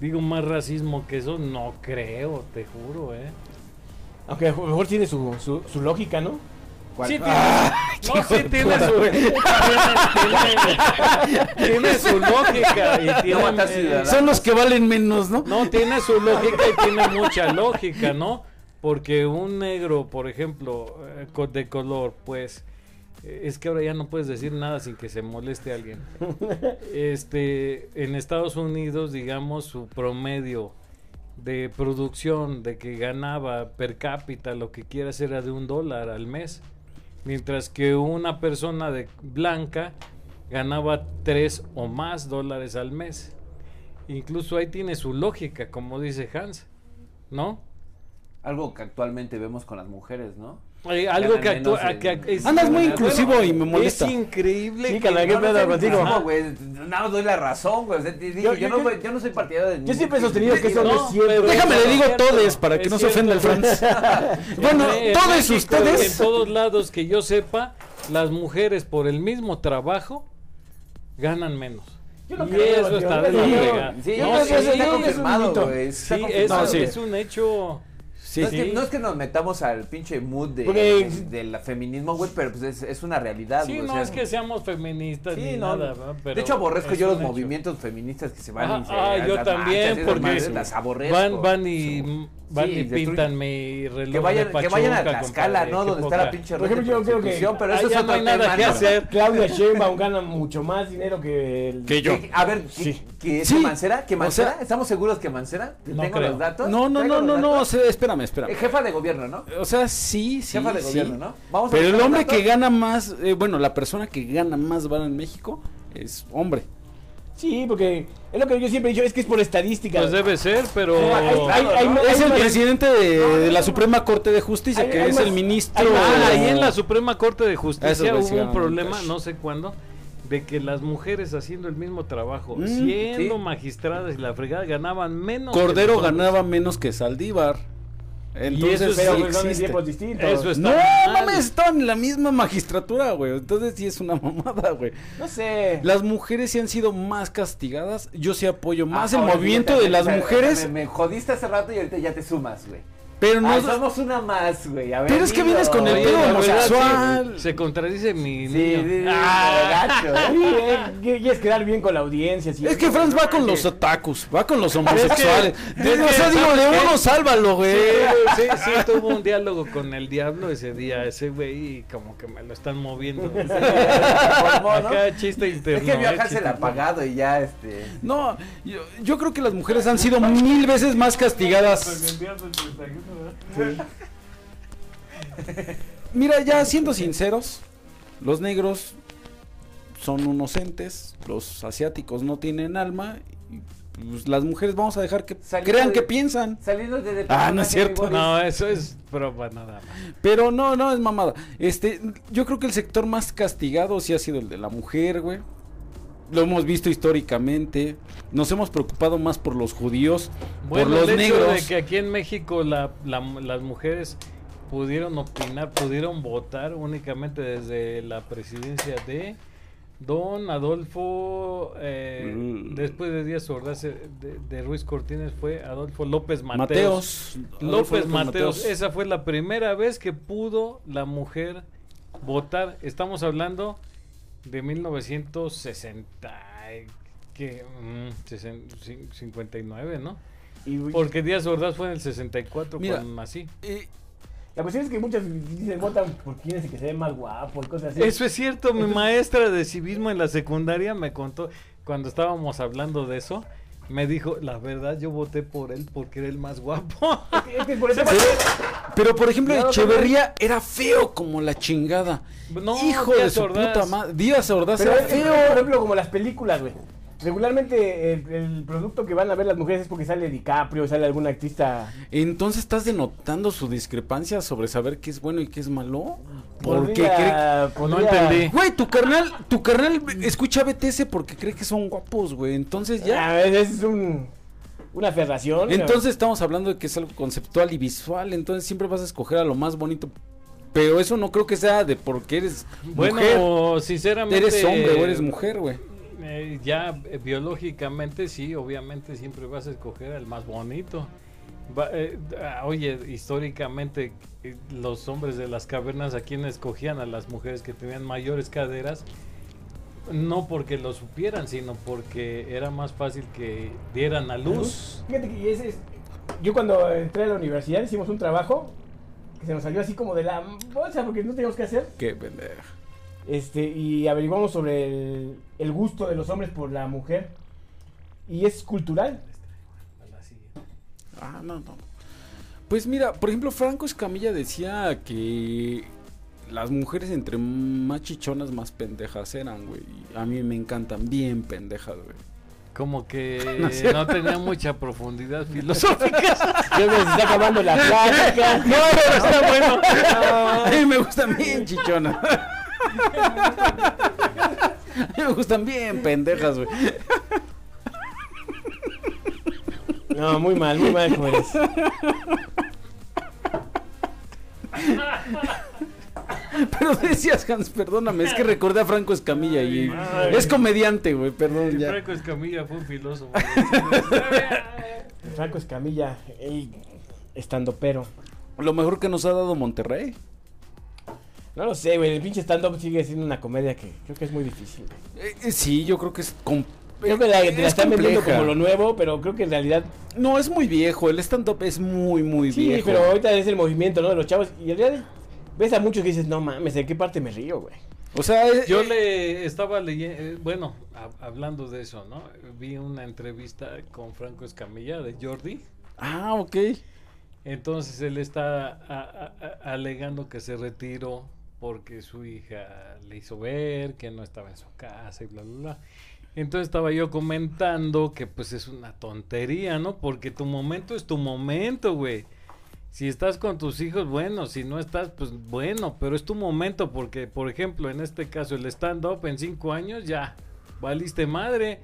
S3: Digo, más racismo que eso, no creo, te juro, ¿eh?
S2: Aunque a lo mejor tiene su, su, su lógica, ¿no?
S3: Sí, tiene, no, sí tiene su, tiene, tiene- tiene su lógica y tiene, eh,
S1: ciudadanos.
S4: Son los que valen menos, ¿no?
S3: no, tiene su lógica y tiene mucha lógica, ¿no? Porque un negro, por ejemplo, eh, de color, pues, eh, es que ahora ya no puedes decir nada sin que se moleste alguien. *laughs* Este, en Estados Unidos, digamos, su promedio de producción de que ganaba per cápita, lo que quieras, era de un dólar al mes. Mientras que una persona de blanca ganaba tres o más dólares al mes. Incluso ahí tiene su lógica, como dice Hans, ¿no?
S1: Algo que actualmente vemos con las mujeres, ¿no?
S3: Algo
S1: Ganan
S3: que actúa.
S1: menos en-
S3: que es,
S4: Andas muy
S1: Bueno,
S4: inclusivo y me molesta.
S3: Es increíble.
S2: Sí,
S3: que-
S2: ¿qué
S1: No, no
S2: pedo
S1: sé,
S2: contigo?
S1: No, güey, nada más doy la razón, güey.
S2: Yo-
S1: yo,
S2: yo-
S1: no,
S2: yo-
S1: voy- yo no soy partidario de
S2: Yo siempre he sostenido que eso
S3: No,
S2: es cierto.
S3: pero-
S4: Déjame le digo todes para que no se ofenda el. Franz. *laughs* *laughs* bueno,
S3: En- en
S4: todos ustedes.
S3: En todos lados que yo sepa, las mujeres por el mismo trabajo ganan menos.
S2: Yo no
S3: y
S2: creo,
S3: eso está de la.
S1: Sí, no,
S2: eso
S1: está confirmado, güey.
S3: Sí, eso
S4: sí.
S3: es un hecho.
S4: Sí,
S1: no, es que,
S3: sí.
S1: no es que nos metamos al pinche mood de, del feminismo, güey, pero pues es, es una realidad,
S3: Sí,
S1: o
S3: no
S1: sea,
S3: es que seamos feministas
S1: sí,
S3: ni
S1: no,
S3: nada,
S1: de hecho aborrezco yo los
S3: hecho.
S1: movimientos feministas que se van
S3: Ah,
S1: y se
S3: ah, yo
S1: las
S3: también,
S1: esas
S3: porque
S1: madres, las aborrezco.
S3: Van, van y, van y pintan mi reloj
S1: que vayan,
S3: de
S1: que vayan a
S3: Pachuca,
S1: Tlaxcala, ¿no? Donde está la pinche
S2: Por ejemplo, yo creo que
S1: pero eso es
S3: no hay nada
S1: tema,
S3: que hacer.
S2: Claudia Sheinbaum gana mucho más dinero que el...
S4: Que yo.
S1: Que- A ver, que, que, que Mancera, que Mancera, ¿estamos seguros que Mancera? ¿Tengo los datos?
S4: No, no,
S1: ¿Traigo
S4: no, no, no, sea, espérame, espérame.
S1: Eh, Jefa de gobierno, ¿no?
S4: O sea, sí, sí.
S1: Jefa de
S4: sí.
S1: gobierno, ¿no? Vamos a
S4: Pero el hombre que gana más, eh, bueno, la persona que gana más vara en México es hombre.
S2: Sí, porque es lo que yo siempre he dicho, es que es por estadística.
S3: Pues debe ser, pero...
S2: Hay- hay- hay- hay-
S4: Es el presidente de, de la Suprema Corte de Justicia,
S2: Hay-
S4: que
S2: hay
S4: es
S2: más-
S4: el ministro.
S3: Ah, ahí en la Suprema Corte de Justicia hubo un problema, no sé cuándo, de que las mujeres haciendo el mismo trabajo,
S4: Mm,
S3: siendo
S1: sí.
S3: magistradas y la fregada, ganaban menos.
S4: Cordero ganaba menos que Saldívar. Entonces,
S3: eso es-
S2: pero
S4: sí
S2: son tiempos distintos.
S3: Eso es-
S4: No,
S3: mal.
S4: mames, estaban en la misma magistratura, güey. Entonces sí es una *laughs* mamada, güey.
S2: No sé.
S4: Las mujeres sí han sido más castigadas. Yo sí apoyo más
S1: Ah,
S4: el movimiento de las mujeres,
S1: Me, me jodiste hace rato y ahorita ya te sumas, güey.
S4: Pero no.
S1: Somos una más, güey. A ver,
S4: Pero es que vienes con el pedo homosexual.
S3: sí, se contradice mi
S1: Sí,
S3: niño.
S1: sí, sí,
S3: Ah,
S1: gacho, ¿eh? *laughs*
S2: Sí, eh, quieres quedar bien con la audiencia.
S4: Es que Franz va con los otakus, va con los homosexuales.
S3: es
S4: De- o sea, digo,
S3: ¿sabes
S4: de uno sálvalo, güey.
S3: Sí, sí, *laughs* tuvo un diálogo con el diablo ese día, ese güey, y como que me lo están moviendo. *laughs*
S1: ¿no?
S3: Acá chiste interno.
S1: Es que
S3: eh,
S1: viajarse
S3: chiste
S1: el apagado y ya, este.
S4: No, yo, yo creo que las mujeres han sido mil veces más castigadas. Mira, ya siendo sinceros, los negros son unos entes, los asiáticos no tienen alma. Y, pues, las mujeres vamos a dejar que
S1: Saliendo
S4: crean
S1: de-
S4: que piensan.
S1: Saliendo de.
S4: Ah, no es cierto.
S3: No, eso es prueba nada más.
S4: Pero no, no es mamada. Este, yo creo que el sector más castigado sí ha sido el de la mujer, güey. Lo hemos visto históricamente. Nos hemos preocupado más por los judíos,
S3: Bueno,
S4: por los
S3: el hecho
S4: negros.
S3: de que aquí en México la- la- las mujeres pudieron opinar, pudieron votar únicamente desde la presidencia de Don Adolfo, eh,
S4: Mm.
S3: después de Díaz Ordaz, eh, de, de Ruiz Cortines fue Adolfo López Mateos.
S4: Mateos. Adolfo
S3: López Mateos, esa fue la primera vez que pudo la mujer votar. Estamos hablando de 1960, y- que, mm, sesen- cin- 59, ¿no?
S2: Y-
S3: Porque Díaz Ordaz fue en el 64
S4: Mira,
S3: cuando nací.
S4: Eh,
S2: La cuestión es que muchos dicen votan por quién es el que se ve más guapo y cosas así.
S3: Eso es cierto, mi maestra de civismo en la secundaria me contó, cuando estábamos hablando de eso, me dijo, la verdad yo voté por él porque era el más guapo. *laughs*
S2: Es que por eso-
S4: pero por ejemplo,
S2: no,
S4: Echeverría era feo como la chingada.
S3: No,
S4: Hijo de su
S3: Ordaz.
S4: puta madre. Díaz Ordaz
S2: Pero
S4: era feo.
S2: por ejemplo, como las películas, güey. Regularmente el, el producto que van a ver las mujeres es porque sale DiCaprio, sale alguna artista.
S4: Entonces estás denotando su discrepancia sobre saber qué es bueno y qué es malo. Porque cree...
S2: Podría-
S3: No entendí.
S4: Güey, tu carnal, tu carnal escucha BTS porque cree que son guapos, güey. Entonces ya.
S2: Ah, es es un, una aferración.
S4: Entonces estamos hablando de que es algo conceptual y visual. Entonces siempre vas a escoger a lo más bonito. Pero eso no creo que sea de porque eres
S3: Bueno,
S4: mujer.
S3: sinceramente...
S4: Eres hombre o eres mujer, güey.
S3: Eh, ya eh, biológicamente sí, obviamente siempre vas a escoger al más bonito. Va- eh, ah, oye, históricamente los hombres de las cavernas a quien escogían a las mujeres que tenían mayores caderas, no porque lo supieran, sino porque era más fácil que dieran a luz.
S2: Fíjate que ese es- yo cuando entré a la universidad hicimos un trabajo que se nos salió así como de la bolsa porque no teníamos que hacer.
S4: Qué pendeja.
S2: Este, y averiguamos sobre el, el gusto de los hombres por la mujer. Y es cultural.
S4: Ah, no, no. Pues mira, por ejemplo, Franco Escamilla decía que las mujeres entre más chichonas, más pendejas eran, güey. Y A mí me encantan bien pendejas, güey.
S3: Como que *laughs*
S4: No
S3: tenía mucha profundidad *laughs* filosófica.
S2: Ya me está acabando la plática. *laughs*
S4: No, pero está bueno. A mí me gustan bien chichonas. A mí me gustan bien pendejas, güey.
S2: No, muy mal, muy mal como eres.
S4: Pero decías, Hans, perdóname, es que recordé a Franco Escamilla y
S2: Ay.
S4: es comediante, güey, perdón ya.
S3: Franco Escamilla fue un filósofo.
S2: Franco Escamilla, el estando pero.
S4: Lo mejor que nos ha dado Monterrey.
S2: No lo sé, güey. El pinche stand-up sigue siendo una comedia que creo que es muy difícil.
S4: Eh, eh, sí, yo creo que es...
S2: Creo que la, te la
S4: es
S2: están vendiendo como lo nuevo, pero creo que en realidad.
S4: No, es muy viejo, el stand-up es muy, muy
S2: Sí,
S4: viejo.
S2: pero ahorita es el movimiento, ¿no? De los chavos. Y en realidad ves a muchos que dices, no mames, ¿de qué parte me río, güey?
S4: O sea, eh,
S3: Yo
S4: eh,
S3: le estaba leyendo, bueno, hab- hablando de eso, ¿no? Vi una entrevista con Franco Escamilla de Jordi.
S4: Ah, ok.
S3: Entonces él está a- a- a- alegando que se retiró porque su hija le hizo ver que no estaba en su casa y bla, bla, bla. Entonces estaba yo comentando que pues es una tontería, ¿no? Porque tu momento es tu momento, güey. Si estás con tus hijos, bueno, si no estás, pues bueno, pero es tu momento porque, por ejemplo, en este caso, el stand-up en cinco años ya, valiste madre.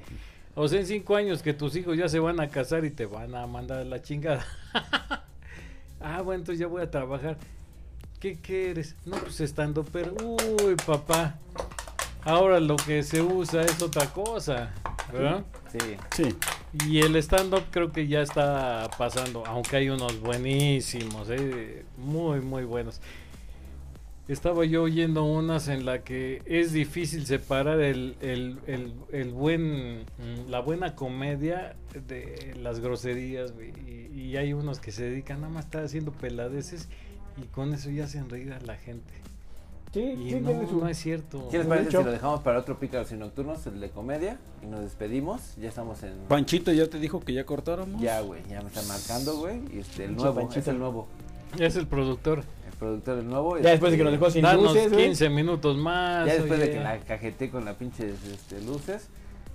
S3: O sea, en cinco años que tus hijos ya se van a casar y te van a mandar la chingada. *laughs* ah, bueno, entonces ya voy a trabajar. ¿Qué, qué eres? No, pues estando, pero, uy, papá. Ahora lo que se usa es otra cosa, ¿verdad?
S1: Sí.
S4: Sí.
S3: Y el stand-up creo que ya está pasando, aunque hay unos buenísimos, ¿eh? muy, muy buenos. Estaba yo oyendo unas en la que es difícil separar el, el, el, el buen, mm, la buena comedia de las groserías. Y, y hay unos que se dedican nada más a estar haciendo peladeces y con eso ya hacen reír a la gente.
S2: Sí,
S3: Y
S2: sí,
S3: no,
S2: tiene su-
S3: no es cierto.
S1: ¿Qué les parece si lo dejamos para otro Pícaros y Nocturnos, el de comedia? Y nos despedimos. Ya estamos en.
S4: Panchito ya te dijo que ya cortáramos.
S1: Ya, güey, ya me están marcando, güey. Y este, el nuevo,
S2: Panchito.
S1: es el nuevo.
S3: Es el productor.
S1: El productor del nuevo.
S2: Ya después de que nos dejó sin
S3: Danos
S2: luces, güey.
S3: 15 minutos más.
S1: Ya después de que la cajeté con la pinche este, luces.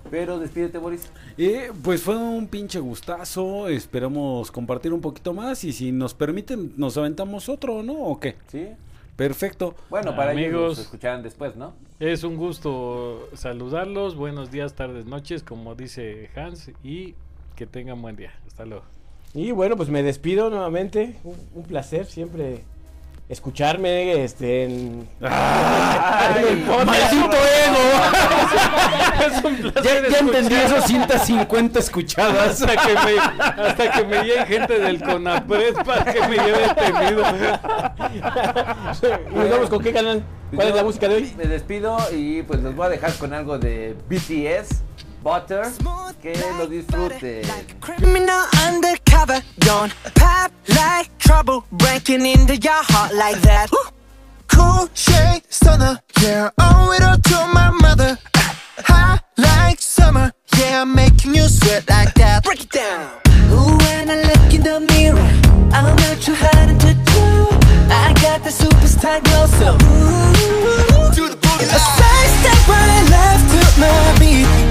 S1: Pero despídete, Boris.
S4: Eh, pues fue un pinche gustazo. Esperamos compartir un poquito más. Y si nos permiten, nos aventamos otro, ¿no? ¿O qué?
S1: ¿Sí?
S4: Perfecto.
S1: Bueno, para ellos
S3: Amigos.
S1: nos escucharán después, ¿no?
S3: Es un gusto saludarlos. Buenos días, tardes, noches, como dice Hans. Y que tengan buen día. Hasta luego.
S2: Y bueno, pues me despido nuevamente. Un, un placer siempre escucharme este en, en el podcast.
S4: ¡Maldito *laughs*
S3: Es un
S4: ego!
S3: placer
S4: ya, ya entendí
S3: escuchar-
S4: esos 150 escuchadas.
S3: Hasta que me, hasta que me llegue gente del CONAPRED para que me lleve detenido.
S2: nos vamos con qué canal. ¿Cuál es la música de hoy?
S1: Me despido y pues los voy a dejar con algo de BTS, Butter. Que lo disfruten.
S5: Criminal undercover, don't pop like trouble, breaking into your heart like that. Cool shade stunner, yeah, owe it all to my mother. Hot like summer, yeah, I'm making you sweat like that. Break it down. Ooh, when I look in the mirror, I'm not too hard to do. I got the superstar glow, so ooh, do the boogie. A side step right left to my beat.